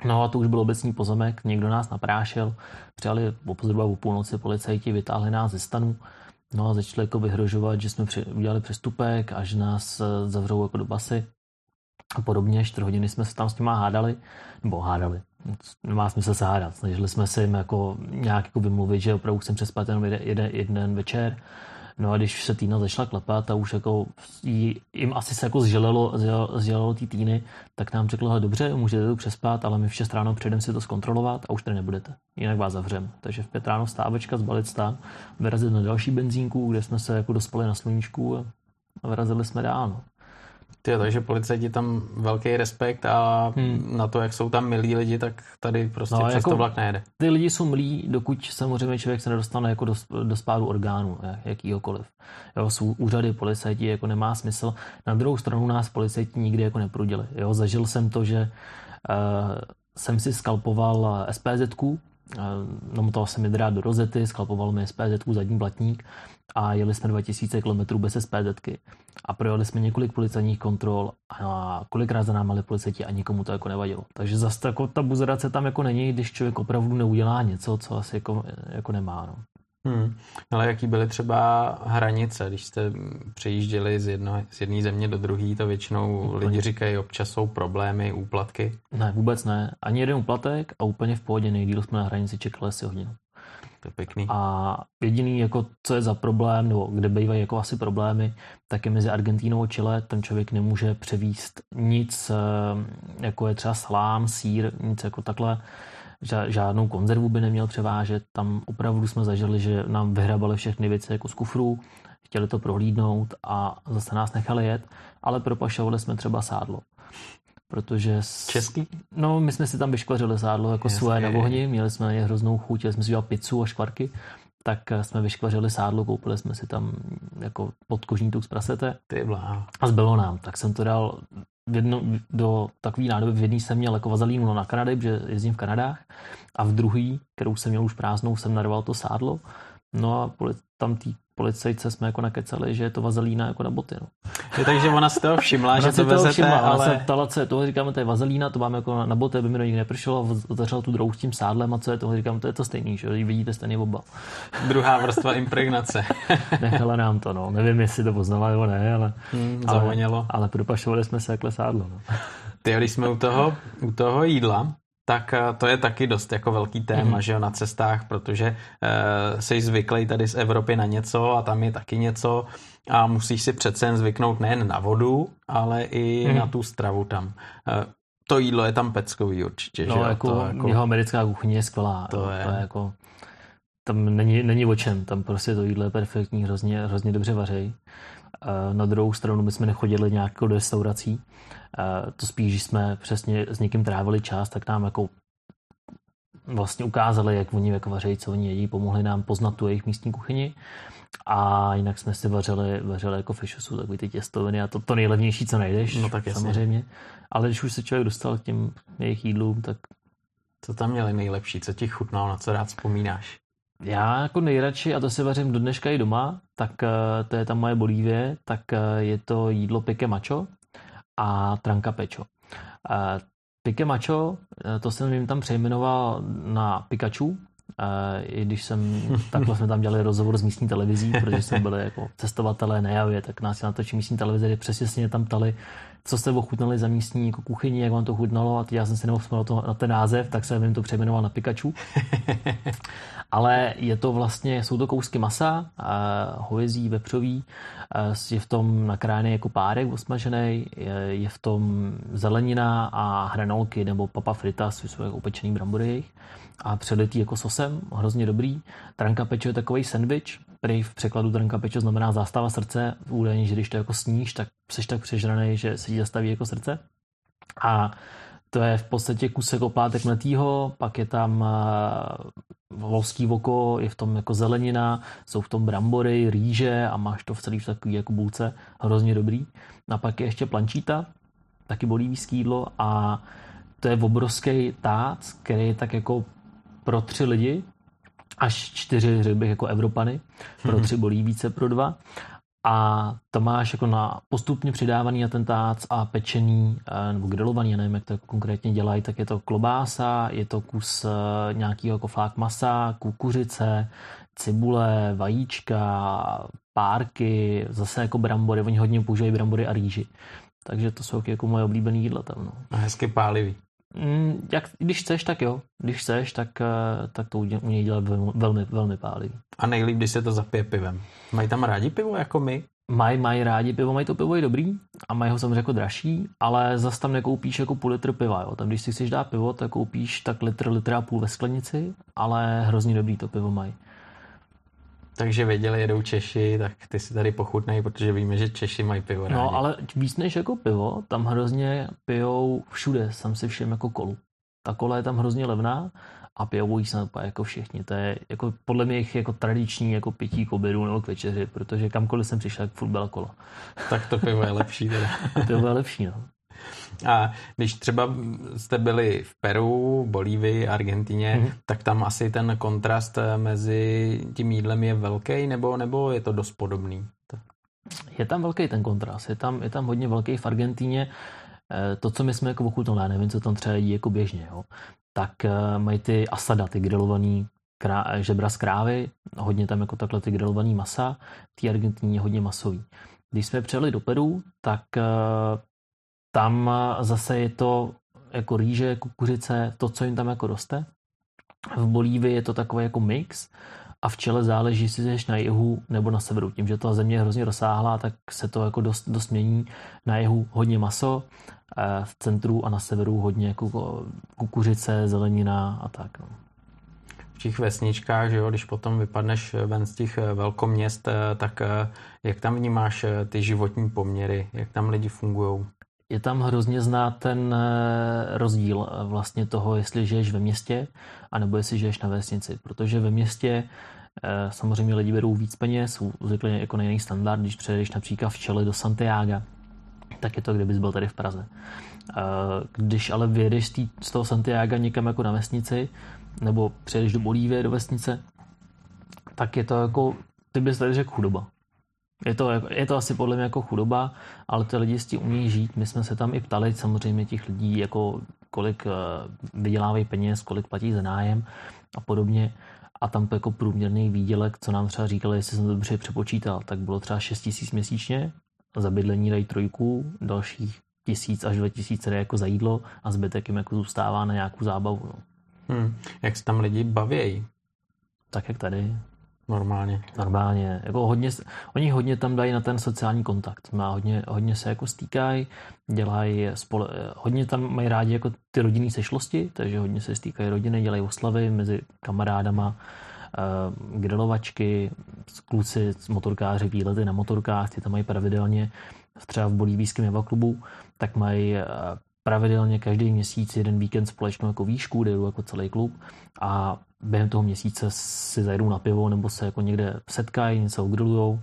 [SPEAKER 2] No a to už byl obecní pozemek, někdo nás naprášel, přijali zhruba o půlnoci policajti, vytáhli nás ze stanu, no a začali jako vyhrožovat, že jsme udělali přestupek a že nás eh, zavřou jako do basy a podobně. 4 hodiny jsme se tam s nima hádali, nebo hádali, nemá smysl se hádat. Snažili jsme se jim jako nějak jako vymluvit, že opravdu chcem přespat jenom jeden, jeden, jeden večer. No a když se týna začala klepat a už jako jí, jim asi se jako zželelo, zželelo ty týny, tak nám řeklo, dobře, můžete to přespat, ale my v 6 ráno předem si to zkontrolovat a už tady nebudete. Jinak vás zavřem. Takže v 5 ráno stávečka, zbalit stán, vyrazit na další benzínku, kde jsme se jako dospali na sluníčku a vyrazili jsme dál. No.
[SPEAKER 1] Ty, takže policajti tam velký respekt a hmm. na to, jak jsou tam milí lidi, tak tady prostě no, přes jako, to vlak nejede.
[SPEAKER 2] Ty lidi jsou milí, dokud samozřejmě člověk se nedostane jako do, do spádu orgánů, jakýhokoliv. Jo, jsou úřady, policajti, jako nemá smysl. Na druhou stranu nás policajti nikdy jako neprudili. Jo, zažil jsem to, že uh, jsem si skalpoval SPZ, uh, namotal jsem mi drát do rozety, skalpoval mi SPZ zadní blatník a jeli jsme 2000 km bez SPZky a projeli jsme několik policajních kontrol a kolikrát za námi policajti a nikomu to jako nevadilo. Takže zase jako ta buzerace tam jako není, když člověk opravdu neudělá něco, co asi jako, jako nemá. No.
[SPEAKER 1] Hmm. Ale jaký byly třeba hranice, když jste přejížděli z, jedno, z jedné země do druhé, to většinou úplně. lidi říkají, občas jsou problémy, úplatky?
[SPEAKER 2] Ne, vůbec ne. Ani jeden úplatek a úplně v pohodě nejdíl jsme na hranici čekali asi hodinu.
[SPEAKER 1] To je pěkný.
[SPEAKER 2] A jediný, jako, co je za problém, nebo kde bývají jako asi problémy, tak je mezi Argentínou a Chile. Ten člověk nemůže převíst nic, eh, jako je třeba slám, sír, nic jako takhle. Žádnou konzervu by neměl převážet. Tam opravdu jsme zažili, že nám vyhrabali všechny věci jako z kufrů, chtěli to prohlídnout a zase nás nechali jet, ale propašovali jsme třeba sádlo protože... S...
[SPEAKER 1] Český?
[SPEAKER 2] No, my jsme si tam vyškvařili sádlo jako svoje na ohni, měli jsme na ně hroznou chuť, jsme si dělali pizzu a škvarky, tak eh, jsme vyškvařili sádlo, koupili jsme si tam jako podkožní tuk z prasete.
[SPEAKER 1] Ty blá.
[SPEAKER 2] A zbylo nám, tak jsem to dal v jedno, do takový nádoby, v jedný jsem měl jako vazalínu na Kanady, protože jezdím v Kanadách, a v druhý, kterou jsem měl už prázdnou, jsem narval to sádlo No a tam tý policajce jsme jako nakecali, že je to vazelína jako na boty. No.
[SPEAKER 1] Je, takže ona si toho všimla, že to vezete, všimla, ale...
[SPEAKER 2] se ptala, co je toho, říkáme, to je vazelína, to máme jako na, na boty, aby mi do nich nepršelo a otevřela tu druhou s tím sádlem a co je toho, říkám, to je to stejný, že vidíte stejný oba.
[SPEAKER 1] Druhá vrstva impregnace.
[SPEAKER 2] Nechala nám to, no. Nevím, jestli to poznala nebo ne, ale,
[SPEAKER 1] hmm, ale, ale
[SPEAKER 2] propašovali jsme se jakhle sádlo. No.
[SPEAKER 1] Ty, když jsme u toho, u toho jídla, tak eh, to je taky dost jako velký téma, mm-hmm. že jo, na cestách, protože uh, jsi zvyklý tady z Evropy na něco a tam je taky něco a musíš si přece jen zvyknout nejen na vodu, ale i mm-hmm. na tu stravu tam. Uh, to jídlo je tam peckový určitě,
[SPEAKER 2] no,
[SPEAKER 1] že
[SPEAKER 2] jako,
[SPEAKER 1] to
[SPEAKER 2] jako jeho americká kuchyně je skvělá. To, je. to je jako, tam není, není o čem, tam prostě to jídlo je perfektní, hrozně, hrozně dobře vařej. Na druhou stranu my jsme nechodili nějak do restaurací, to spíš, že jsme přesně s někým trávili čas, tak nám jako vlastně ukázali, jak oni jako vařejí, co oni jedí, pomohli nám poznat tu jejich místní kuchyni. A jinak jsme si vařili, vařili jako fishusu, takový ty těstoviny a to, to nejlevnější, co najdeš, no tak samozřejmě. Ale když už se člověk dostal k těm jejich jídlům, tak...
[SPEAKER 1] Co tam měli nejlepší, co ti chutnalo, na co rád vzpomínáš?
[SPEAKER 2] Já jako nejradši, a to si vařím do dneška i doma, tak eh, to je tam moje Bolívie, tak eh, je to jídlo pique macho a tranka pečo. Eh, pique macho, to jsem jim tam přejmenoval na Pikachu, i když jsem, takhle jsme tam dělali rozhovor s místní televizí, protože jsme byli jako cestovatelé na javě, tak nás natočí místní televize, kde přesně tam ptali, co jste ochutnali za místní jako kuchyni, jak vám to chutnalo a teď já jsem si nemohl na ten název, tak jsem jim to přejmenoval na Pikachu. ale je to vlastně, jsou to kousky masa, hovězí, vepřový, je v tom nakrájený jako párek osmažený, je, je v tom zelenina a hranolky nebo papa frita, jsou jako upečený brambory a přelitý jako sosem, hrozně dobrý. Tranka pečo je takový sandwich, který v překladu tranka pečo znamená zástava srdce, údajně, že když to jako sníš, tak jsi tak přežraný, že se ti zastaví jako srdce. A to je v podstatě kusek oplátek mletýho, pak je tam volský oko, je v tom jako zelenina, jsou v tom brambory, rýže a máš to v celý v takový jako bulce, hrozně dobrý. A pak je ještě plančíta, taky bolívský jídlo a to je obrovský tác, který je tak jako pro tři lidi, až čtyři, řekl bych, jako Evropany, pro mhm. tři bolívíce, pro dva a to máš jako na postupně přidávaný atentát a pečený eh, nebo grilovaný, nevím, jak to konkrétně dělají, tak je to klobása, je to kus eh, nějakého jako fák masa, kukuřice, cibule, vajíčka, párky, zase jako brambory, oni hodně používají brambory a rýži. Takže to jsou jako moje oblíbené jídla tam. No.
[SPEAKER 1] A hezky pálivý.
[SPEAKER 2] Mm, jak, když chceš, tak jo. Když chceš, tak, eh, tak to u něj dělá velmi, velmi pálivý.
[SPEAKER 1] A nejlíp, když se to zapije pivem. Mají tam rádi pivo jako my?
[SPEAKER 2] Mají, mají rádi pivo, mají to pivo i dobrý a mají ho samozřejmě jako dražší, ale zase tam nekoupíš jako půl litr piva. Jo. Tam, když si chceš dát pivo, tak koupíš tak litr, litr a půl ve sklenici, ale hrozně dobrý to pivo mají.
[SPEAKER 1] Takže věděli, jedou Češi, tak ty si tady pochutnej, protože víme, že Češi mají pivo rádi.
[SPEAKER 2] No, ale víc než jako pivo, tam hrozně pijou všude, sam si všem jako kolu. Ta kola je tam hrozně levná a pijou jí se jako všichni. To je jako podle mě jako tradiční jako pití k obědu nebo k večeři, protože kamkoliv jsem přišel, jak furt byla kola.
[SPEAKER 1] Tak to pivo je lepší teda.
[SPEAKER 2] to je lepší, no.
[SPEAKER 1] A když třeba jste byli v Peru, Bolívii, Argentině, mm-hmm. tak tam asi ten kontrast eh, mezi tím jídlem je velký, nebo, nebo je to dost podobný?
[SPEAKER 2] Je tam velký ten kontrast, je tam, je tam hodně velký v Argentíně. Eh, to, co my jsme jako ochutnali, nevím, co tam třeba jedí jako běžně, jo, tak eh, mají ty asada, ty grilovaný krá, žebra z krávy, hodně tam jako takhle ty grilovaný masa, v té Argentíně hodně masový. Když jsme přijeli do Peru, tak tam zase je to jako rýže, kukuřice, to, co jim tam jako roste. V Bolívii je to takový jako mix a v čele záleží, jestli jsi na jihu nebo na severu. Tím, že ta země je hrozně rozsáhlá, tak se to jako dost, dost mění. Na jihu hodně maso, eh, v centru a na severu hodně jako kukuřice, zelenina a tak. No.
[SPEAKER 1] V těch vesničkách, že jo, když potom vypadneš ven z těch eh, velkoměst, eh, tak jak tam vnímáš ty životní poměry, jak tam lidi fungují?
[SPEAKER 2] Je tam hrozně znát ten eh, rozdíl eh, vlastně toho, jestli žiješ ve městě, anebo jestli žiješ na vesnici. Protože ve městě eh, samozřejmě lidi berou víc peněz, zvyklý jako na jiný standard, když přejdeš například v čele do Santiago, tak je to, kdybys byl tady v Praze. Když ale vyjedeš z toho Santiago někam jako na vesnici, nebo přejdeš do Bolívie do vesnice, tak je to jako, ty bys tady řekl chudoba. Je to, je to asi podle mě jako chudoba, ale ty lidi s tím umí žít. My jsme se tam i ptali samozřejmě těch lidí, jako kolik eh, vydělávají peněz, kolik platí za nájem a podobně. A tam to jako průměrný výdělek, co nám třeba říkali, jestli jsem to dobře přepočítal, tak bylo třeba 6 tisíc měsíčně, za bydlení dají trojku, dalších tisíc až dva tisíce jako za jídlo a zbytek jim jako zůstává na nějakou zábavu. No.
[SPEAKER 1] Hmm. Jak se tam lidi bavějí?
[SPEAKER 2] Tak jak tady.
[SPEAKER 1] Normálně.
[SPEAKER 2] Normálně. Jako hodně, oni hodně tam dají na ten sociální kontakt. Má hodně, hodně se jako stýkají, dělají spole, hodně tam mají rádi jako ty rodinné sešlosti, takže hodně se stýkají rodiny, dělají oslavy mezi kamarádama, uh, grilovačky, kluci, motorkáři, výlety na motorkách, ty tam mají pravidelně třeba v bolívijském Java klubu, tak mají uh, pravidelně každý měsíc jeden víkend společnou jako výšku, kde jdu jako celý klub a během toho měsíce si zajdou na pivo nebo se jako někde setkají, něco ugrilujou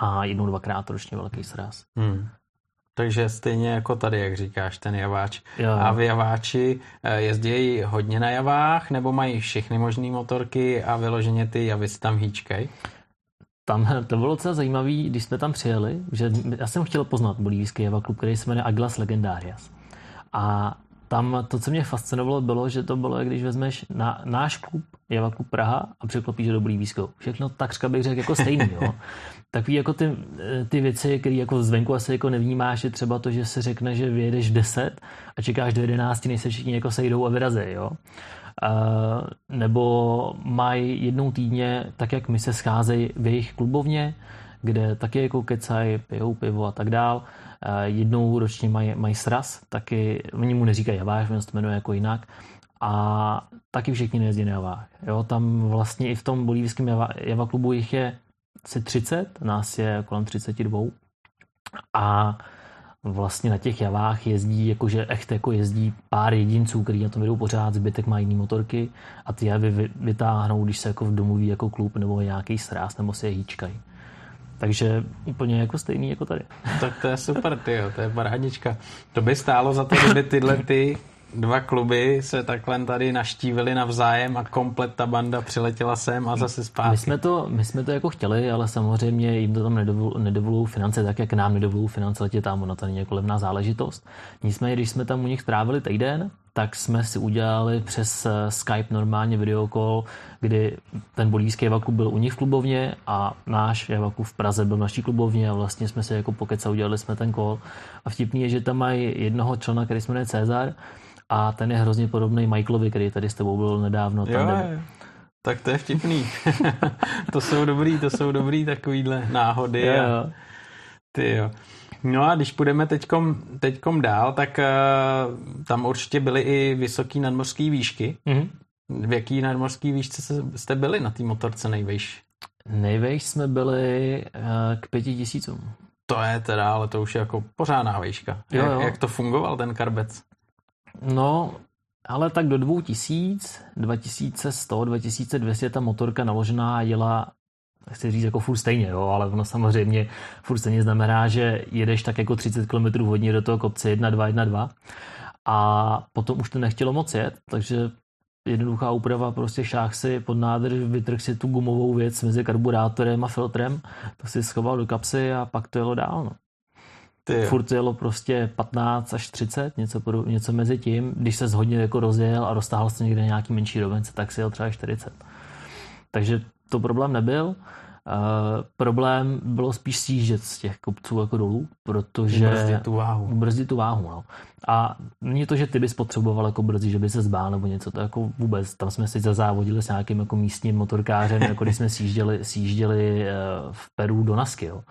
[SPEAKER 2] a jednou, dvakrát ročně velký sraz.
[SPEAKER 1] Hmm. Takže stejně jako tady, jak říkáš, ten javáč. Jo. A v javáči eh, jezdí hodně na javách, nebo mají všechny možné motorky a vyloženě ty javy si tam hýčkají?
[SPEAKER 2] Tam to bylo docela zajímavé, když jsme tam přijeli, že já jsem chtěl poznat bolívijský java klub, který se jmenuje Aglas Legendarias. A tam to, co mě fascinovalo, bylo, že to bylo, když vezmeš na, náš klub, Java klub Praha a překlopíš do blízko. Všechno takřka bych řekl jako stejný. Jo? Takový jako ty, ty věci, které jako zvenku asi jako nevnímáš, je třeba to, že se řekne, že vyjedeš 10 a čekáš do 11, než se všichni jako sejdou a vyrazí. Jo? Uh, nebo mají jednou týdně, tak jak my se scházejí v jejich klubovně, kde taky jako kecají, pijou pivo a tak dál. Uh, jednou ročně mají, mají sraz, taky, oni mu neříkají javáš, on se jmenuje jako jinak. A taky všichni nejezdí na javách. Jo, tam vlastně i v tom bolívském java, java klubu jich je asi 30, nás je kolem 32. A vlastně na těch javách jezdí, jakože echt jako jezdí pár jedinců, kteří na tom jedou pořád, zbytek mají jiné motorky a ty javy vytáhnou, když se jako domluví jako klub nebo nějaký sráz, nebo si je hýčkají. Takže úplně jako stejný jako tady.
[SPEAKER 1] Tak to je super, ty to je parádnička. To by stálo za to, kdyby tyhle ty dva kluby se takhle tady naštívili navzájem a komplet ta banda přiletěla sem a zase zpátky.
[SPEAKER 2] My jsme to, my jsme to jako chtěli, ale samozřejmě jim to tam nedovolují finance, tak jak nám nedovolují finance letět tam, ono to není jako levná záležitost. Nicméně, když jsme tam u nich trávili týden, tak jsme si udělali přes eh, Skype normálně videokol, kdy ten bolívský Javaku byl u nich v klubovně a náš Javaku v Praze byl v naší klubovně a vlastně jsme se jako pokecali, udělali jsme ten kol. A vtipný je, že tam mají jednoho člena, který se jmenuje Cezar, a ten je hrozně podobný Michaelovi, který tady s tebou byl nedávno.
[SPEAKER 1] Tam jo, tak to je vtipný. to jsou dobrý, to jsou dobrý takovýhle náhody. Jo. A... Ty jo. No a když půjdeme teďkom, teďkom dál, tak uh, tam určitě byly i vysoký nadmořský výšky. Mm-hmm. V jaký nadmořský výšce jste byli na té motorce nejvejš?
[SPEAKER 2] Nejvejš jsme byli uh, k pěti tisícům.
[SPEAKER 1] To je teda, ale to už je jako pořádná výška. Jo, jo. Jak, jak to fungoval ten karbec?
[SPEAKER 2] No, ale tak do 2000, 2100, 2200 ta motorka naložená jela chci říct jako furt stejně, jo, ale ono samozřejmě furt stejně znamená, že jedeš tak jako 30 km hodně do toho kopce 1, 2, 1, 2 a potom už to nechtělo moc jet, takže jednoduchá úprava, prostě šách si pod nádrž, vytrh si tu gumovou věc mezi karburátorem a filtrem, to si schoval do kapsy a pak to jelo dál. No. Ty Furt jelo prostě 15 až 30, něco, něco mezi tím. Když se hodně jako rozjel a roztáhl se někde nějaký menší rovence, tak si jel třeba 40. Takže to problém nebyl. Uh, problém bylo spíš sjíždět z těch kopců jako dolů, protože...
[SPEAKER 1] Brzdit tu váhu.
[SPEAKER 2] Brzdit tu váhu, no. A není to, že ty bys potřeboval jako brzdit, že by se zbál nebo něco, to jako vůbec. Tam jsme si zazávodili s nějakým jako místním motorkářem, jako když jsme sjížděli, sjížděli eh, v Peru do Nasky, jo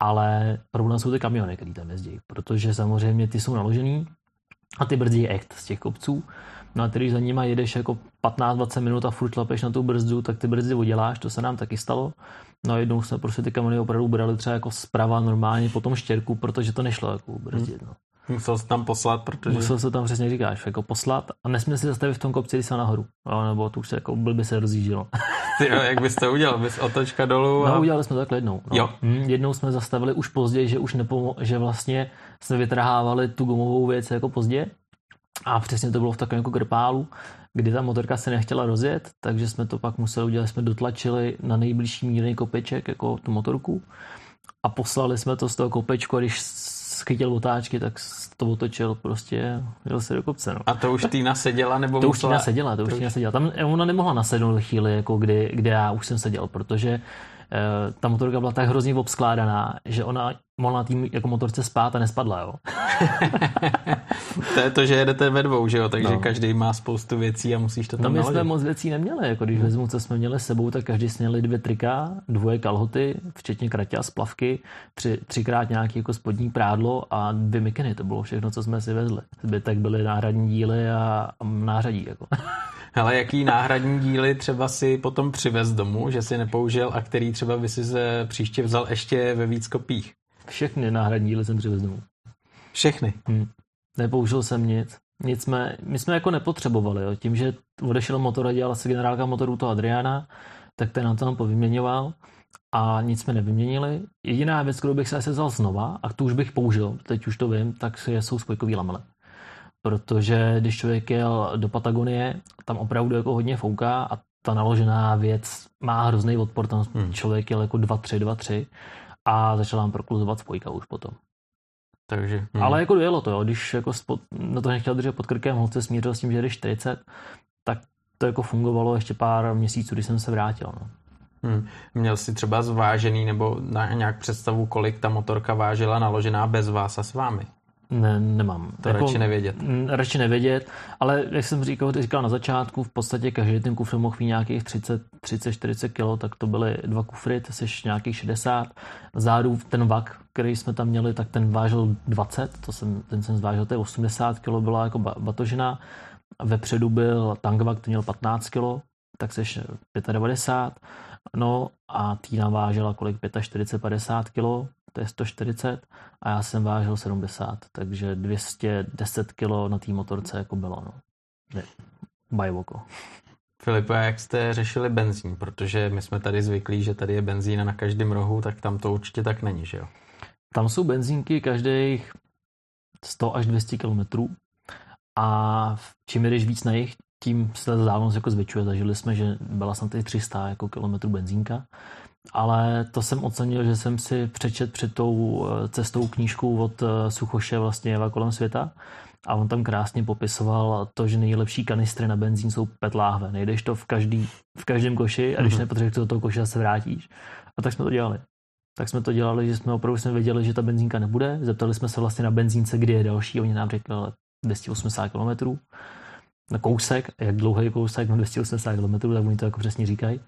[SPEAKER 2] ale problém jsou ty kamiony, které tam jezdí, protože samozřejmě ty jsou naložený a ty brzdí echt z těch kopců. No a když za nima jedeš jako 15-20 minut a furt šlapeš na tu brzdu, tak ty brzdy uděláš, to se nám taky stalo. No a jednou jsme prostě ty kamiony opravdu brali třeba jako zprava normálně po tom štěrku, protože to nešlo jako brzdit. No.
[SPEAKER 1] Musel se tam poslat, protože...
[SPEAKER 2] Musel se tam přesně říkáš, jako poslat a nesmí si zastavit v tom kopci, když se nahoru. No, nebo to už se jako by se rozjíždělo.
[SPEAKER 1] Ty jo, jak bys to udělal? Bys otočka dolů?
[SPEAKER 2] A... No, udělali jsme to takhle jednou. No. Jo. Hmm, jednou jsme zastavili už později, že už nepomo- že vlastně jsme vytrhávali tu gumovou věc jako pozdě A přesně to bylo v takovém jako grpálu, kdy ta motorka se nechtěla rozjet, takže jsme to pak museli udělat, jsme dotlačili na nejbližší mírný kopeček jako tu motorku a poslali jsme to z toho kopečku a když schytil otáčky, tak to otočil prostě, jel se do kopce. No.
[SPEAKER 1] A to už Týna seděla? Nebo
[SPEAKER 2] to už Týna seděla, to už Týna seděla. Tam ona nemohla nasednout do chvíli, jako kdy, kde já už jsem seděl, protože Eh, ta motorka byla tak hrozně obskládaná, že ona mohla na tým jako motorce spát a nespadla, jo.
[SPEAKER 1] to je to, že jedete ve dvou, že jo, takže no. každý má spoustu věcí a musíš to tam No
[SPEAKER 2] my
[SPEAKER 1] naložit.
[SPEAKER 2] jsme moc věcí neměli, jako když vezmu, co jsme měli s sebou, tak každý jsme měli dvě trika, dvoje kalhoty, včetně kratě a splavky, tři, třikrát nějaký jako spodní prádlo a dvě mikiny, to bylo všechno, co jsme si vezli. Zbytek byly náhradní díly a, a nářadí, jako.
[SPEAKER 1] Hele, jaký náhradní díly třeba si potom přivez domů, že si nepoužil a který třeba by si se příště vzal ještě ve víc kopích?
[SPEAKER 2] Všechny náhradní díly jsem přivez domů.
[SPEAKER 1] Všechny?
[SPEAKER 2] Hmm. Nepoužil jsem nic. Nic jsme, my jsme jako nepotřebovali. Jo. Tím, že odešel motor a dělala se generálka motorů to Adriana, tak ten nám to povyměňoval a nic jsme nevyměnili. Jediná věc, kterou bych se asi vzal znova, a tu už bych použil, teď už to vím, tak jsou spojkový lamele protože když člověk jel do Patagonie, tam opravdu jako hodně fouká a ta naložená věc má hrozný odpor, tam hmm. člověk jel jako 2-3, 2-3 a začal nám prokluzovat spojka už potom.
[SPEAKER 1] Takže,
[SPEAKER 2] hmm. Ale jako dojelo to, jo. když jako spod, no to nechtěl držet pod krkem, ho se smířil s tím, že jde 40, tak to jako fungovalo ještě pár měsíců, když jsem se vrátil. No.
[SPEAKER 1] Hmm. Měl jsi třeba zvážený nebo na nějak představu, kolik ta motorka vážila naložená bez vás a s vámi?
[SPEAKER 2] Ne, nemám.
[SPEAKER 1] To jako, radši nevědět.
[SPEAKER 2] Radši nevědět, ale jak jsem říkal, říkal na začátku, v podstatě každý ten kufr mohl mít nějakých 30, 30, 40 kg, tak to byly dva kufry, to jsi nějakých 60. Zádu ten vak, který jsme tam měli, tak ten vážil 20, to jsem, ten jsem zvážil, to je 80 kg, byla jako batožina. Vepředu byl tankvak, to měl 15 kg, tak jsi 95. No a Týna vážila kolik? 45, 50 kg, to je 140 a já jsem vážil 70, takže 210 kg na té motorce jako bylo, no. Bajvoko.
[SPEAKER 1] Filipe, jak jste řešili benzín? Protože my jsme tady zvyklí, že tady je benzína na každém rohu, tak tam to určitě tak není, že jo?
[SPEAKER 2] Tam jsou benzínky každých 100 až 200 kilometrů a čím jdeš víc na jich, tím se ta vzdálenost jako zvětšuje. Zažili jsme, že byla snad i 300 jako kilometrů benzínka ale to jsem ocenil, že jsem si přečet před tou eh, cestou knížku od eh, Suchoše vlastně Jeva kolem světa a on tam krásně popisoval to, že nejlepší kanistry na benzín jsou PET láhve. Nejdeš to v, každý, v každém koši a když mm-hmm. nepotřebuješ do toho koše, se vrátíš. A tak jsme to dělali. Tak jsme to dělali, že jsme opravdu jsme věděli, že ta benzínka nebude. Zeptali jsme se vlastně na benzínce, kdy je další. Oni nám řekli 280 km na kousek, jak dlouhý kousek, no 280 km, tak oni to jako přesně říkají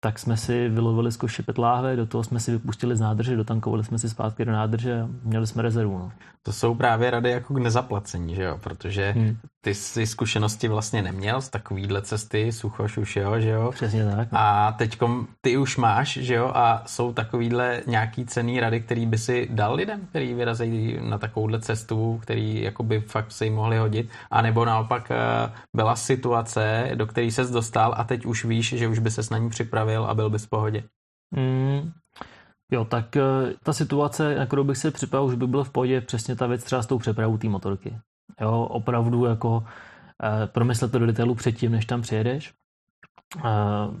[SPEAKER 2] tak jsme si vylovili z koše petláhve, do toho jsme si vypustili z nádrže, dotankovali jsme si zpátky do nádrže a měli jsme rezervu. No.
[SPEAKER 1] To jsou právě rady jako k nezaplacení, že jo? Protože hmm. ty si zkušenosti vlastně neměl z takovýhle cesty, suchoš už jo, že jo?
[SPEAKER 2] Přesně tak.
[SPEAKER 1] A teďkom ty už máš, že jo? A jsou takovýhle nějaký cený rady, který by si dal lidem, který vyrazejí na takovouhle cestu, který jako by fakt se jim mohli hodit, a nebo naopak eh, byla situace, do které ses dostal a teď už víš, že už by ses na ní připravil a byl bys v pohodě.
[SPEAKER 2] Hmm. Jo, tak eh, ta situace, na kterou bych se připravil, už by byl v pohodě přesně ta věc třeba s tou přepravou té motorky. Jo, opravdu jako eh, promyslet to do detailu předtím, než tam přijedeš. Eh,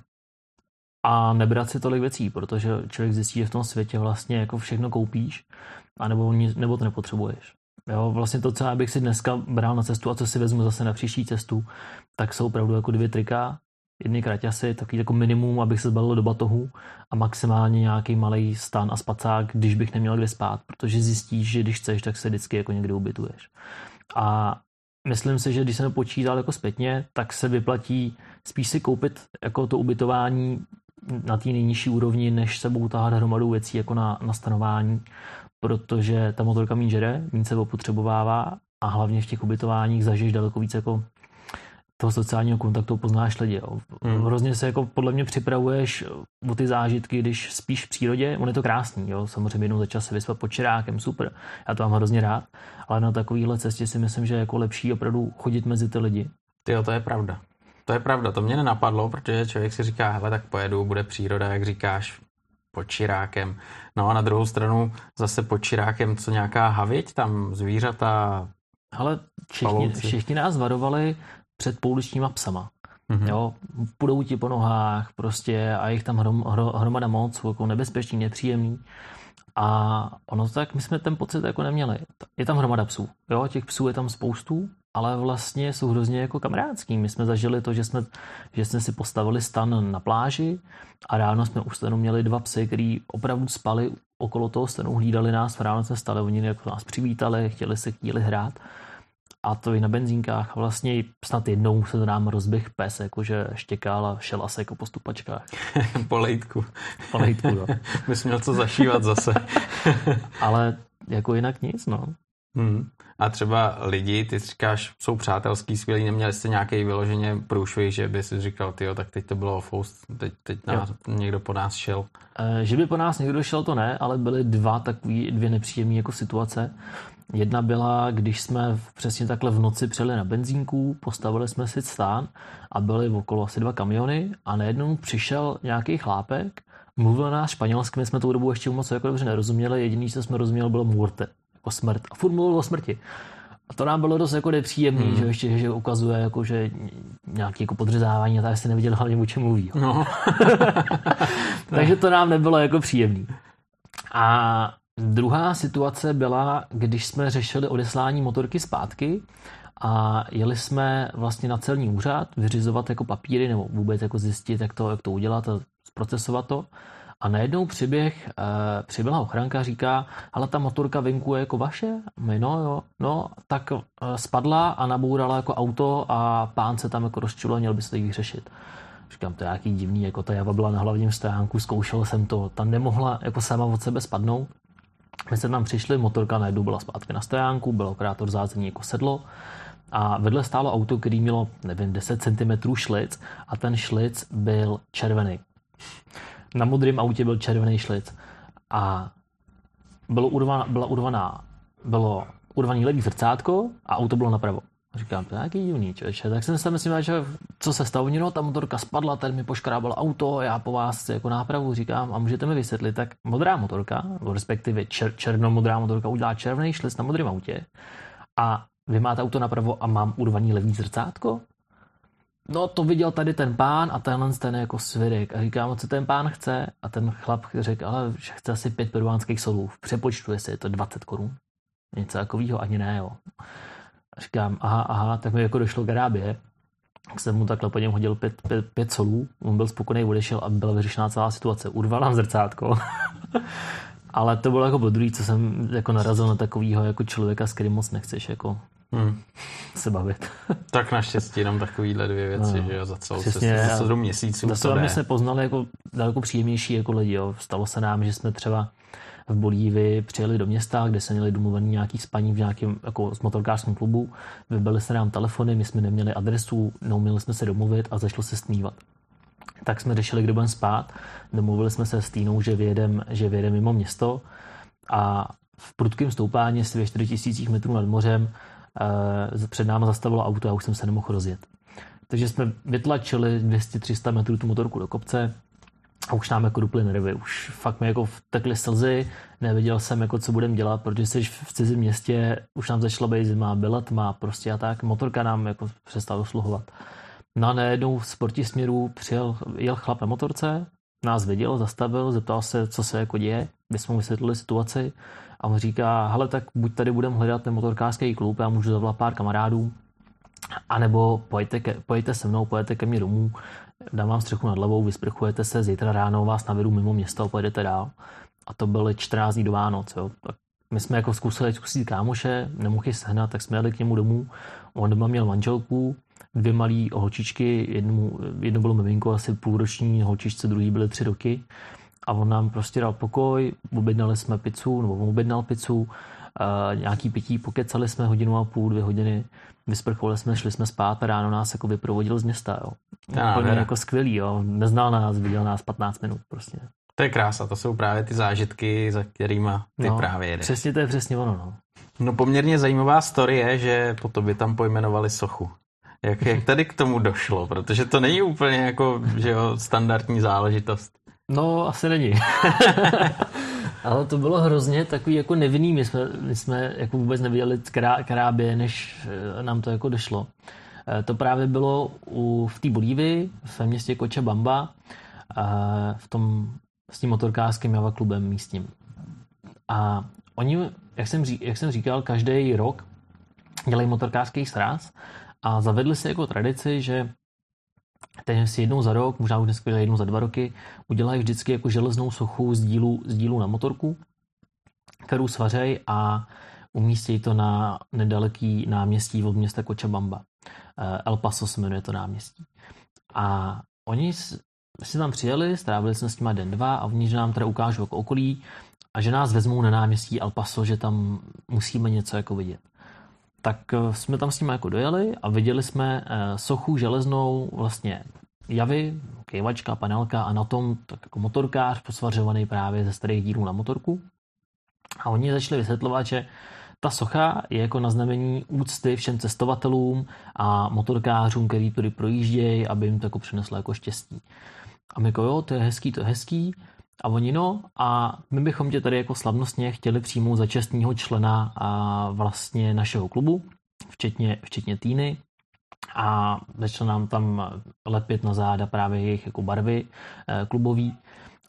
[SPEAKER 2] a nebrat si tolik věcí, protože člověk zjistí, že v tom světě vlastně jako všechno koupíš, anebo, nebo to nepotřebuješ. Jo, vlastně to, co já bych si dneska bral na cestu a co si vezmu zase na příští cestu, tak jsou opravdu jako dvě trika, jedny kraťasy, takový jako minimum, abych se zbalil do batohu a maximálně nějaký malý stan a spacák, když bych neměl kde spát, protože zjistíš, že když chceš, tak se vždycky jako někde ubytuješ. A myslím si, že když jsem počítal jako zpětně, tak se vyplatí spíš si koupit jako to ubytování na té nejnižší úrovni, než se sebou tahat hromadu věcí jako na, na stanování, protože ta motorka méně žere, méně se opotřebovává a hlavně v těch ubytováních zažiješ daleko víc jako toho sociálního kontaktu poznáš lidi. Jo. Hmm. Hrozně se jako podle mě připravuješ o ty zážitky, když spíš v přírodě, on je to krásný, jo. samozřejmě jednou za čas se vyspat pod čirákem, super, já to mám hrozně rád, ale na takovýhle cestě si myslím, že je jako lepší opravdu chodit mezi ty lidi.
[SPEAKER 1] Ty to je pravda. To je pravda, to mě nenapadlo, protože člověk si říká, hele, tak pojedu, bude příroda, jak říkáš, pod čirákem. No a na druhou stranu zase pod čirákem co nějaká haviť, tam zvířata,
[SPEAKER 2] Ale všichni, všichni nás varovali před pouličníma psama. Mm-hmm. Jo, půjdou ti po nohách prostě a jich tam hrom, hro, hromada moc, jako nebezpečný, nepříjemný. A ono tak, my jsme ten pocit jako neměli. Je tam hromada psů, jo, těch psů je tam spoustu, ale vlastně jsou hrozně jako kamarádský. My jsme zažili to, že jsme, že jsme si postavili stan na pláži a ráno jsme u stanu měli dva psy, který opravdu spali okolo toho stanu, hlídali nás, ráno jsme stali, oni jako nás přivítali, chtěli se chvíli hrát a to i na benzínkách. Vlastně snad jednou se nám rozběh pes, jakože štěkal a šel asi jako po stupačkách.
[SPEAKER 1] po lejtku.
[SPEAKER 2] Po lejtku, no.
[SPEAKER 1] Bys měl co zašívat zase.
[SPEAKER 2] Ale jako jinak nic, no.
[SPEAKER 1] Hmm. A třeba lidi, ty říkáš, jsou přátelský, skvělí, neměli jste nějaký vyloženě průšvih, že by si říkal, ty tak teď to bylo foust, teď, teď nás, někdo po nás šel.
[SPEAKER 2] E, že by po nás někdo šel, to ne, ale byly dva takový, dvě nepříjemné jako situace. Jedna byla, když jsme přesně takhle v noci přijeli na benzínku, postavili jsme si stán a byly okolo asi dva kamiony a najednou přišel nějaký chlápek, mluvil nás španělsky, my jsme tou dobu ještě moc jako dobře nerozuměli, jediný, co jsme rozuměli, bylo muerte, jako smrt. A furt mluvil o smrti. A to nám bylo dost jako nepříjemný, hmm. že ještě že ukazuje, jako, že nějaké jako podřezávání a tak si neviděl hlavně, o čem mluví. No. Takže to nám nebylo jako příjemný. A Druhá situace byla, když jsme řešili odeslání motorky zpátky a jeli jsme vlastně na celní úřad vyřizovat jako papíry nebo vůbec jako zjistit, jak to, jak to udělat a zprocesovat to. A najednou přiběh, e, přibyla ochranka, říká, ale ta motorka venku je jako vaše? My, no jo, no, tak e, spadla a nabourala jako auto a pán se tam jako rozčilo, měl by se to vyřešit. Říkám, to je nějaký divný, jako ta java byla na hlavním stránku, zkoušel jsem to, ta nemohla jako sama od sebe spadnout. My jsme tam přišli, motorka najednou byla zpátky na stojánku, bylo operátor zázemí jako sedlo a vedle stálo auto, který mělo, nevím, 10 cm šlic a ten šlic byl červený. Na modrém autě byl červený šlic a bylo urvaná, byla urvaná, bylo urvaný levý zrcátko a auto bylo napravo. Říkám, to nějaký divný, člověče. Tak jsem si myslím, že co se stalo, no, ta motorka spadla, ten mi poškrábal auto, já po vás jako nápravu říkám, a můžete mi vysvětlit, tak modrá motorka, respektive čer, černomodrá motorka udělá červený šlic na modrém autě a vy máte auto napravo a mám urvaný levý zrcátko? No to viděl tady ten pán a tenhle ten jako svědek. A říkám, co ten pán chce? A ten chlap řekl, ale že chce asi pět peruánských solů. V přepočtu, je to 20 korun. Něco takového ani ne, jo. Říkám, aha, aha, tak mi jako došlo k Arábie. Tak jsem mu takhle po něm hodil pět, pět, pět solů, on byl spokojený, odešel a byla vyřešená celá situace. Urval nám zrcátko. Ale to bylo jako po druhý, co jsem jako narazil na takového jako člověka, s kterým moc nechceš jako hmm. se bavit.
[SPEAKER 1] tak naštěstí jenom takovýhle dvě věci, no, že jo, za celou Přesně, se, za celou měsíců.
[SPEAKER 2] Za to jsme poznali jako daleko příjemnější jako lidi, jo. Stalo se nám, že jsme třeba v Bolívii přijeli do města, kde se měli domluvený nějaký spaní v nějakém jako s motorkářském klubu. Vybili se nám telefony, my jsme neměli adresu, neuměli jsme se domluvit a začalo se stmívat. Tak jsme řešili, kdo budeme spát. Domluvili jsme se s Týnou, že vyjedeme že vyjedem mimo město a v prudkém stoupání ve 4000 metrů nad mořem eh, před náma zastavilo auto a už jsem se nemohl rozjet. Takže jsme vytlačili 200-300 metrů tu motorku do kopce, a už nám jako duply nervy, už fakt mi jako vtekly slzy, nevěděl jsem jako co budem dělat, protože jsi v cizím městě, už nám začala být zima, byla tma prostě a tak, motorka nám jako přestala dosluhovat. No a najednou z protisměru přijel, jel chlap na motorce, nás viděl, zastavil, zeptal se, co se jako děje, my jsme mu vysvětlili situaci a on říká, hele, tak buď tady budeme hledat ten motorkářský klub, já můžu zavolat pár kamarádů, anebo pojďte, ke, pojďte se mnou, pojďte ke mně domů, dám vám střechu nad hlavou, vysprchujete se, zítra ráno vás navedu mimo město a pojedete dál. A to byly 14 dní do Vánoc. Jo. Tak my jsme jako zkusili zkusit kámoše, nemohli sehnat, tak jsme jeli k němu domů. On doma měl manželku, dvě malé holčičky, jednu, jedno bylo miminko, asi půlroční holčičce, druhý byly tři roky. A on nám prostě dal pokoj, objednali jsme pizzu, nebo on objednal pizzu, nějaký pití, pokecali jsme hodinu a půl, dvě hodiny, vysprchovali jsme, šli jsme spát a ráno nás jako vyprovodil z města, jo. Já, Úplně jako skvělý, jo. Neznal nás, viděl nás 15 minut prostě.
[SPEAKER 1] To je krása, to jsou právě ty zážitky, za kterými ty no, právě jedeš.
[SPEAKER 2] Přesně to je přesně ono, no.
[SPEAKER 1] No poměrně zajímavá story je, že po tobě tam pojmenovali sochu. Jak, jak tady k tomu došlo? Protože to není úplně jako, že jo, standardní záležitost.
[SPEAKER 2] No, asi není. Ale to bylo hrozně takový jako nevinný, my jsme, my jsme jako vůbec nevěděli, která, která by, než eh, nám to jako došlo. Eh, to právě bylo u, v té Bolívii, v městě Cochabamba, v tom s tím motorkářským Java klubem místním. A oni, jak jsem, jak jsem říkal, každý rok dělají motorkářský sraz a zavedli si jako tradici, že ten si jednou za rok, možná už dneska jednou za dva roky, udělají vždycky jako železnou sochu z dílu, z dílu na motorku, kterou svařej a umístí to na nedaleký náměstí od města Cochabamba. Eh, El Paso se jmenuje to náměstí. A oni si tam přijeli, strávili jsme s nimi den, dva a oni že nám teda ukážou jako okolí a že nás vezmou na náměstí El Paso, že tam musíme něco jako vidět. Tak eh, jsme tam s nimi jako dojeli a viděli jsme eh, sochu železnou vlastně javy, kejvačka, panelka a na tom tak jako motorkář posvařovaný právě ze starých dílů na motorku. A oni začali vysvětlovat, že ta socha je jako na znamení úcty všem cestovatelům a motorkářům, který tady projíždějí, aby jim to jako přineslo jako štěstí. A my jako jo, to je hezký, to je hezký. A oni no, a my bychom tě tady jako slavnostně chtěli přijmout za čestního člena a vlastně našeho klubu, včetně, včetně týny. A začal nám tam lepit na záda právě jejich jako barvy eh, klubový.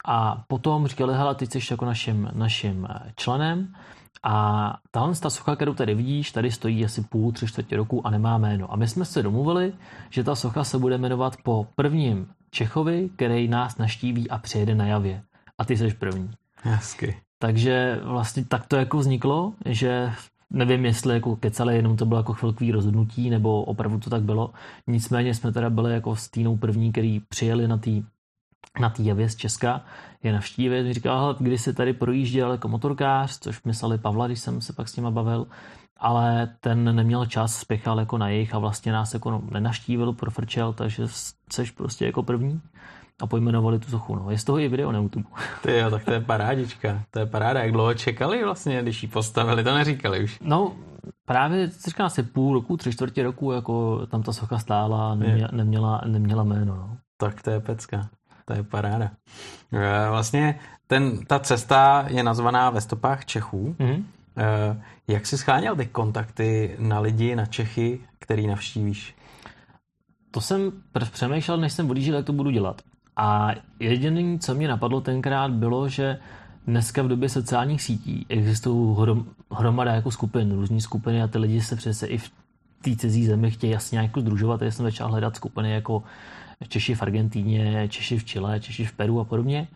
[SPEAKER 2] A potom říkali, hele, ty jsi jako naším, naším členem a tahle ta socha, kterou tady vidíš, tady stojí asi půl, tři čtvrtě roku a nemá jméno. A my jsme se domluvili, že ta socha se bude jmenovat po prvním Čechovi, který nás naštíví a přijede na javě. A ty jsi první.
[SPEAKER 1] Hezky.
[SPEAKER 2] Takže vlastně tak to jako vzniklo, že nevím, jestli jako kecali, jenom to bylo jako chvilkový rozhodnutí, nebo opravdu to tak bylo. Nicméně jsme teda byli jako s Týnou první, který přijeli na té na té javě z Česka je navštívit. Říkal, když se tady projížděl jako motorkář, což mysleli Pavla, když jsem se pak s nima bavil, ale ten neměl čas, spěchal jako na jejich a vlastně nás jako no, nenaštívil, profrčel, takže seš prostě jako první a pojmenovali tu sochu. No. Je z toho i video na YouTube.
[SPEAKER 1] Ty jo, tak to je parádička. To je paráda. Jak dlouho čekali vlastně, když ji postavili, to neříkali už.
[SPEAKER 2] No, právě říká se půl roku, tři čtvrtě roku, jako tam ta socha stála a neměla, neměla, neměla jméno. No.
[SPEAKER 1] Tak to je pecka. To je paráda. Eh, vlastně ten, ta cesta je nazvaná ve stopách Čechů. Mm-hmm. Jak jsi scháněl ty kontakty na lidi, na Čechy, který navštívíš?
[SPEAKER 2] To jsem přemýšlel, než jsem odjížděl, jak to budu dělat. A jediné, co mě napadlo tenkrát, bylo, že dneska v době sociálních sítí existují hrom, hromada jako skupin, různé skupiny a ty lidi se přece i v té cizí zemi chtějí jasně jako združovat. Já jsem začal hledat skupiny jako Češi v Argentíně, Češi v Chile, Češi v Peru a podobně.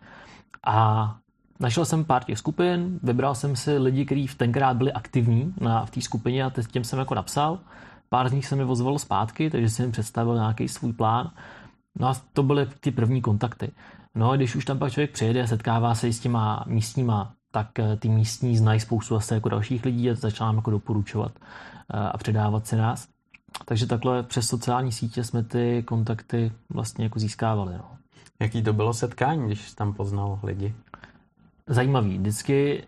[SPEAKER 2] A našel jsem pár těch skupin, vybral jsem si lidi, kteří v tenkrát byli aktivní na, v té skupině a těm jsem jako napsal. Pár z nich se mi ozvalo zpátky, takže jsem jim představil nějaký svůj plán. No a to byly ty první kontakty. No a když už tam pak člověk přijede, setkává se s těma místníma, tak eh, ty místní znají spoustu asi jako dalších lidí a začala nám jako doporučovat eh, a předávat si nás. Takže takhle přes sociální sítě jsme ty kontakty vlastně jako získávali. No.
[SPEAKER 1] Jaký to bylo setkání, když tam poznal lidi?
[SPEAKER 2] Zajímavý. Vždycky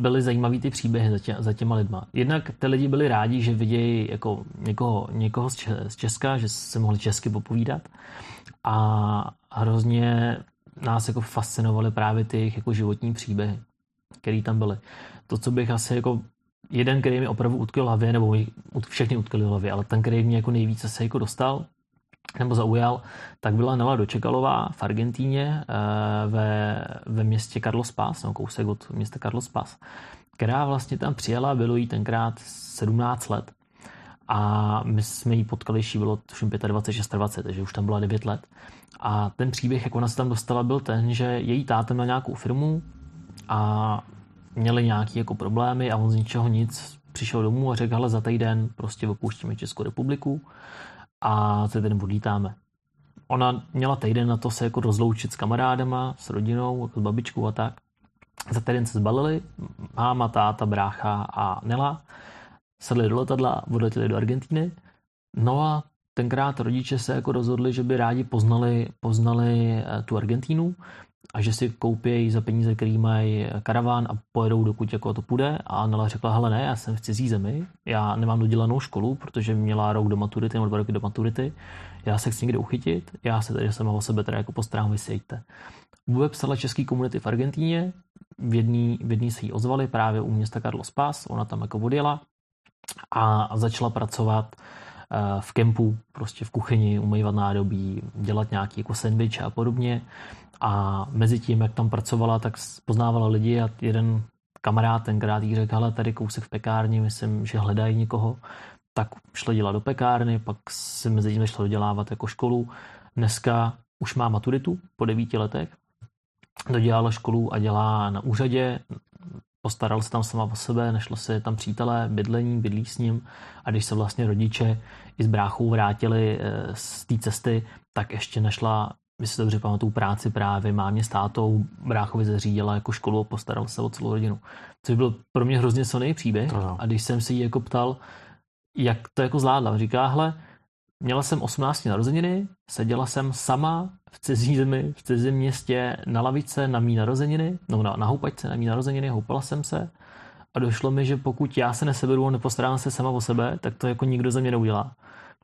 [SPEAKER 2] byly zajímavý ty příběhy za, tě, za těma lidma. Jednak ty lidi byli rádi, že vidějí jako někoho, někoho z Česka, že se mohli česky popovídat a hrozně nás jako fascinovaly právě ty jako životní příběhy, které tam byly. To, co bych asi jako jeden, který mi opravdu utkvěl hlavě, nebo všechny utkvěli hlavě, ale ten, který mě jako nejvíce se jako dostal, nebo zaujal, tak byla Nela Dočekalová v Argentíně eh, ve, ve městě Carlos Paz, nebo kousek od města Carlos Paz, která vlastně tam přijela, bylo jí tenkrát 17 let a my jsme ji potkali, když bylo tuším 25, 26, takže už tam byla 9 let. A ten příběh, jak ona se tam dostala, byl ten, že její táta měl nějakou firmu a měli nějaké jako problémy a on z ničeho nic přišel domů a řekl, hele, za týden prostě opouštíme Českou republiku a za týden odlítáme. Ona měla týden na to se jako rozloučit s kamarádama, s rodinou, jako s babičkou a tak. Za týden se zbalili, máma, táta, brácha a Nela, sedli do letadla, odletěli do Argentíny. No a tenkrát rodiče se jako rozhodli, že by rádi poznali, poznali eh, tu Argentínu a že si koupí za peníze, který mají karaván a pojedou, dokud jako to půjde. A Nela řekla, hele ne, já jsem v cizí zemi, já nemám dodělanou školu, protože měla rok do maturity nebo dva roky do maturity, já se chci někde uchytit, já se tady sama o sebe teda jako postarám, vysejte. Vůbec psala český komunity v Argentíně, v jedný, v jedný se jí ozvali právě u města Carlos Paz, ona tam jako odjela a začala pracovat eh, v kempu, prostě v kuchyni, umývat nádobí, dělat nějaký jako sandwich a podobně. A mezi tím, jak tam pracovala, tak poznávala lidi a jeden kamarád tenkrát jí řekl, hele, tady kousek v pekárně, myslím, že hledají někoho, tak šla dělat do pekárny, pak si mezi tím šla dodělávat jako školu. Dneska už má maturitu po devíti letech, dodělala školu a dělá na úřadě, postaral se tam sama o sebe, nešlo se tam přítelé, bydlení, bydlí s ním. A když se vlastně rodiče i s bráchou vrátili eh, z té cesty, tak ještě nešla si dobře pamatuju práci právě mámě s tátou, bráchovi zařídila jako školu a postaral se o celou rodinu. Což byl pro mě hrozně silný příběh. To a když jsem se jí jako ptal, jak to jako zvládla, říká, hle, měla jsem 18 narozeniny, seděla jsem sama v cizí zemi, v cizím městě na lavice na mý narozeniny, no na, na houpačce na mý narozeniny, houpala jsem se a došlo mi, že pokud já se neseberu a nepostarám se sama o sebe, tak to jako nikdo ze mě neudělá.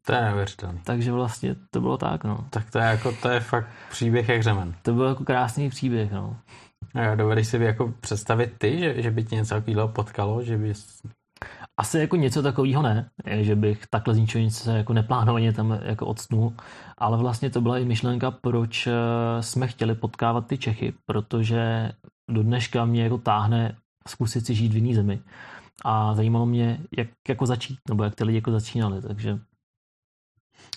[SPEAKER 1] To je neuvěřitelné.
[SPEAKER 2] Takže vlastně to bylo tak, no.
[SPEAKER 1] Tak to je jako, to je fakt příběh jak řemen.
[SPEAKER 2] To byl jako krásný příběh, no.
[SPEAKER 1] A dovedeš si jako představit ty, že, že by ti něco takového potkalo, že bys...
[SPEAKER 2] Asi jako něco takového ne, že bych takhle z ničeho nic se jako neplánovaně tam jako odsnul, ale vlastně to byla i myšlenka, proč eh, jsme chtěli potkávat ty Čechy, protože do dneška mě jako táhne zkusit si žít v jiný zemi. A zajímalo mě, jak jako začít, nebo jak ty lidi jako začínali, takže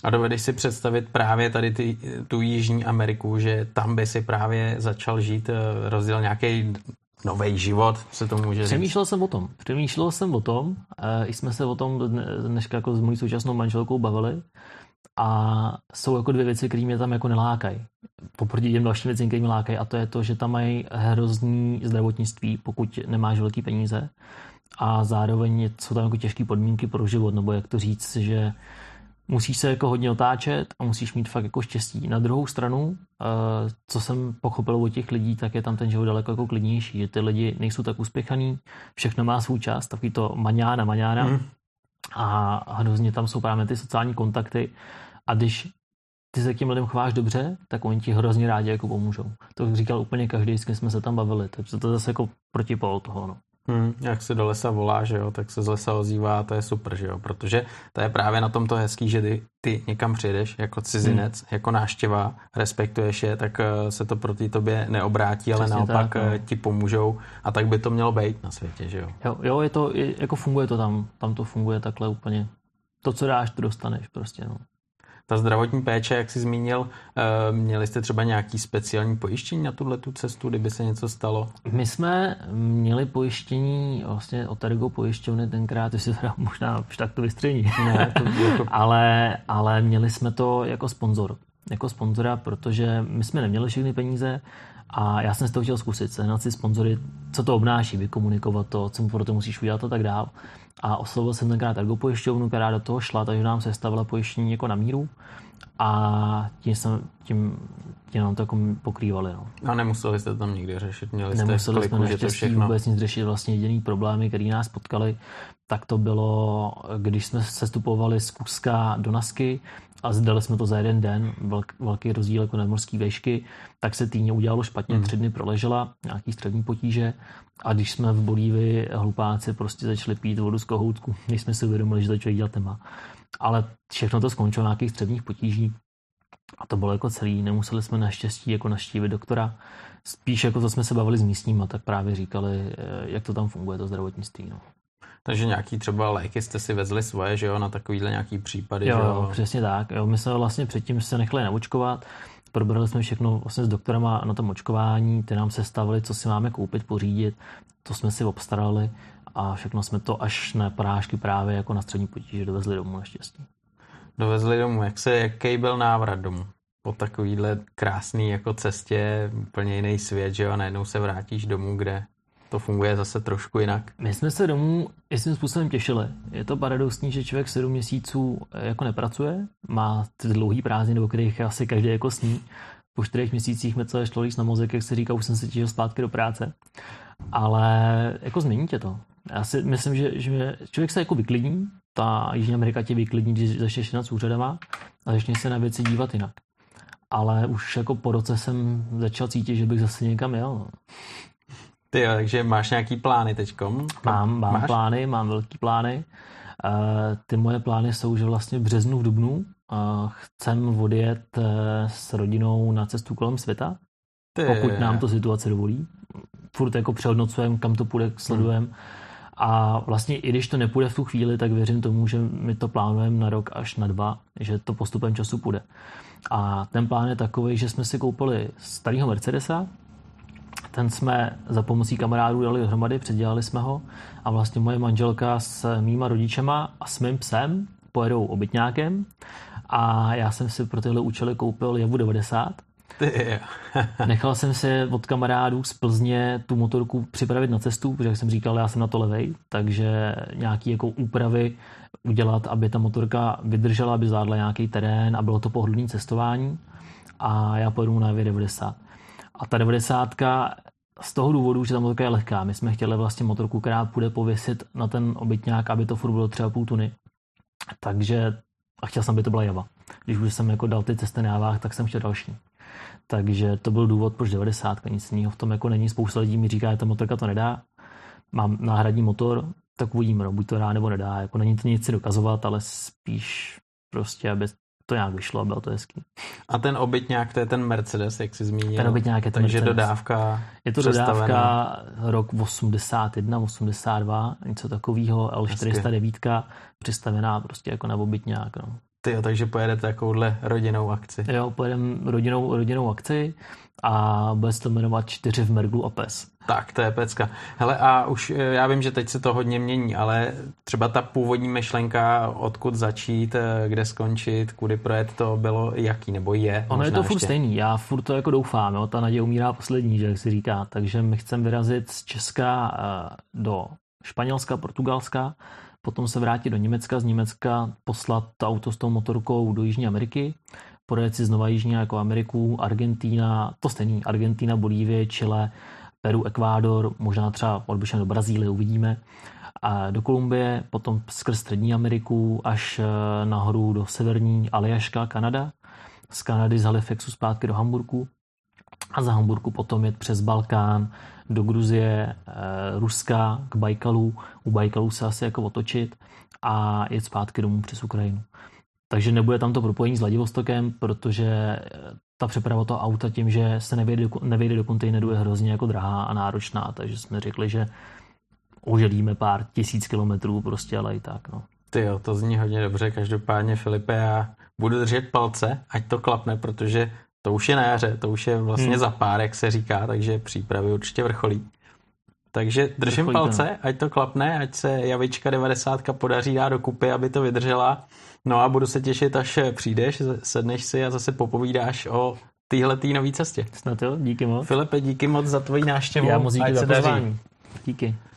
[SPEAKER 1] a dovedeš si představit právě tady ty, tu Jižní Ameriku, že tam by si právě začal žít, eh, rozděl nějaký nový život, se to může
[SPEAKER 2] Přemýšlel říct. jsem o tom. Přemýšlel jsem o tom. E, jsme se o tom dneska jako s mojí současnou manželkou bavili. A jsou jako dvě věci, které mě tam jako nelákají. Poproti těm dalším věcem, které mě lákají. A to je to, že tam mají hrozný zdravotnictví, pokud nemáš velký peníze. A zároveň jsou tam jako těžké podmínky pro život, nebo jak to říct, že musíš se jako hodně otáčet a musíš mít fakt jako štěstí. Na druhou stranu, eh, co jsem pochopil od těch lidí, tak je tam ten život daleko jako klidnější, že ty lidi nejsou tak uspěchaný, všechno má svůj čas, takový to maňána, maňána mm. a hrozně tam jsou právě ty sociální kontakty a když ty se k těm lidem chováš dobře, tak oni ti hrozně rádi jako pomůžou. To říkal úplně každý, s kým jsme se tam bavili, takže to je zase jako protipol toho. No.
[SPEAKER 1] Hmm, jak se do lesa volá, že jo, tak se z lesa ozývá, to je super, že jo, protože to je právě na tomto hezký, že ty, ty někam přijdeš jako cizinec, hmm. jako náštěva, respektuješ je, tak eh, se to proti tobě neobrátí, Přesně ale naopak tak, no. Eh, ti pomůžou a tak by to mělo být na světě, že jo.
[SPEAKER 2] Jo, jo je to, je, jako funguje to tam, tam to funguje takhle úplně. To, co dáš, to dostaneš prostě, no
[SPEAKER 1] ta zdravotní péče, jak jsi zmínil, eh, měli jste třeba nějaký speciální pojištění na tuhle tu cestu, kdyby se něco stalo?
[SPEAKER 2] My jsme měli pojištění vlastně od Ergo pojišťovny tenkrát, si teda možná už tak to vystření, ne, to jako... ale, ale měli jsme to jako sponzor jako sponzora, protože my jsme neměli všechny peníze a já jsem si to chtěl zkusit, sehnat si sponzory, co to obnáší, vykomunikovat to, co pro to musíš udělat a tak dál. A oslovil jsem tenkrát Ergo pojišťovnu, která do toho šla, takže nám se stavila pojištění jako na míru a tím, jsem, tím, tím nám to jako pokrývali. No.
[SPEAKER 1] A nemuseli jste tam nikdy řešit? Měli
[SPEAKER 2] jste Nemuseli kliku, jsme naštěstí všechno... vůbec nic řešit. Vlastně jediný problémy, který nás potkali, tak to bylo, když jsme sestupovali z Kuska do Nasky a zdali jsme to za jeden den, velk, velký rozdíl jako nadmorský vejšky, tak se týně udělalo špatně, hmm. tři dny proležela, nějaký střední potíže a když jsme v Bolívii hlupáci prostě začali pít vodu z kohoutku, když jsme si uvědomili, že to člověk dělat nemá. Ale všechno to skončilo nějakých středních potíží a to bylo jako celý. Nemuseli jsme naštěstí jako naštívit doktora. Spíš jako to jsme se bavili s místníma, tak právě říkali, eh, jak to tam funguje, to zdravotnictví. No.
[SPEAKER 1] Takže nějaký třeba léky jste si vezli svoje, že jo, na takovýhle nějaký případy,
[SPEAKER 2] jo,
[SPEAKER 1] že jo?
[SPEAKER 2] přesně tak. Jo, my jsme vlastně předtím se nechali naočkovat, probrali jsme všechno vlastně s doktorama na tom očkování, ty nám se stavili, co si máme koupit, pořídit, to jsme si obstarali a všechno jsme to až na prášky právě jako na střední potíže dovezli domů naštěstí.
[SPEAKER 1] Dovezli domů. Jak se, jaký byl návrat domů? Po takovýhle krásný jako cestě, úplně jiný svět, že jo, a najednou se vrátíš domů, kde to funguje zase trošku jinak.
[SPEAKER 2] My jsme se domů jistým způsobem těšili. Je to paradoxní, že člověk sedm měsíců eh, jako nepracuje, má ty dlouhý prázdniny, do kterých asi každý jako sní. Po čtyřech měsících mi celé šlo na mozek, jak se říká, už jsem se těšil zpátky do práce. Ale jako změní tě to. Já si myslím, že, že člověk se jako vyklidní, ta Jižní Amerika tě vyklidní, když začneš jednat s úřadama a začneš se na věci dívat jinak. ale už jako po roce jsem začal cítit, že bych zase někam jel.
[SPEAKER 1] Ty jo, takže máš nějaký plány teďkom?
[SPEAKER 2] Mám, mám máš? plány, mám velký plány. Uh, ty moje plány jsou, že vlastně v březnu, v dubnu uh, chcem odjet uh, s rodinou na cestu kolem světa, ty. pokud nám to situace dovolí. Furt jako přehodnocujeme, kam to půjde, sledujeme. Hmm. A vlastně i když to nepůjde v tu chvíli, tak věřím tomu, že my to plánujeme na rok až na dva, že to postupem času půjde. A ten plán je takový, že jsme si koupili starého Mercedesa, ten jsme za pomocí kamarádů dali dohromady, předělali jsme ho a vlastně moje manželka s mýma rodičema a s mým psem pojedou obytňákem a já jsem si pro tyhle účely koupil Javu 90. Nechal jsem si od kamarádů z Plzně tu motorku připravit na cestu, protože jak jsem říkal, já jsem na to levej, takže nějaký jako úpravy udělat, aby ta motorka vydržela, aby zvládla nějaký terén a bylo to pohodlný cestování a já pojedu na 90. A ta 90 z toho důvodu, že ta motorka je lehká. My jsme chtěli vlastně motorku, která půjde pověsit na ten obytňák, aby to furt bylo třeba půl tuny. Takže a chtěl jsem, aby to byla Java. Když už jsem jako dal ty cesty na Javách, tak jsem chtěl další. Takže to byl důvod, proč 90. Nic jiného v tom jako není. Spousta lidí mi říká, že ta motorka to nedá. Mám náhradní motor, tak uvidíme, no, buď to dá nebo nedá. Jako není to nic si dokazovat, ale spíš prostě, aby to nějak vyšlo a bylo to hezký.
[SPEAKER 1] A ten obytňák, to je ten Mercedes, jak jsi zmínil.
[SPEAKER 2] Ten obytňák je
[SPEAKER 1] ten Takže
[SPEAKER 2] Mercedes.
[SPEAKER 1] dodávka
[SPEAKER 2] Je to dodávka rok 81, 82, něco takového, L409, přistavená prostě jako na obytňák. No.
[SPEAKER 1] Ty takže pojedete takovouhle rodinnou akci.
[SPEAKER 2] Jo, pojedeme rodinnou, rodinnou akci a bude se to jmenovat čtyři v Merglu a PES.
[SPEAKER 1] Tak, to je pecka. Hele, a už eh, já vím, že teď se to hodně mění, ale třeba ta původní myšlenka, odkud začít, eh, kde skončit, kudy projet, to bylo jaký, nebo je?
[SPEAKER 2] Ono je to furt ještě. stejný, já furt to jako doufám, jo? ta naděje umírá poslední, že jak si říká, takže my chceme vyrazit z Česka eh, do Španělska, Portugalska, potom se vrátit do Německa, z Německa poslat to auto s tou motorkou do Jižní Ameriky, projet si znova Jižní jako Ameriku, Argentína, to stejný, Argentína, Bolívie, Chile, Peru, Ekvádor, možná třeba odbyšem do Brazílie, uvidíme. A do Kolumbie, potom skrz Střední Ameriku až eh, nahoru do severní Aljaška, Kanada. Z Kanady z Halifaxu zpátky do Hamburku a za Hamburku potom jet přes Balkán do Gruzie, eh, Ruska, k Bajkalu. U Bajkalu se asi jako otočit a jet zpátky domů přes Ukrajinu. Takže nebude tam to propojení s Vladivostokem, protože eh, ta přeprava toho auta tím, že se nevejde, nevejde do kontejneru je hrozně jako drahá a náročná, takže jsme řekli, že oželíme pár tisíc kilometrů prostě, ale i tak. No.
[SPEAKER 1] Ty jo, to zní hodně dobře. Každopádně, Filipe, já budu držet palce, ať to klapne, protože to už je na jaře, to už je vlastně hmm. za pár, jak se říká, takže přípravy určitě vrcholí. Takže držím vrcholí palce, to. ať to klapne, ať se Javička 90 podaří dát dokupy, aby to vydržela. No a budu se těšit, až přijdeš, sedneš si a zase popovídáš o téhle tý nový cestě.
[SPEAKER 2] Snad jo, díky moc.
[SPEAKER 1] Filipe, díky moc za tvoji návštěvu.
[SPEAKER 2] Já moc díky za pozvání. Díky.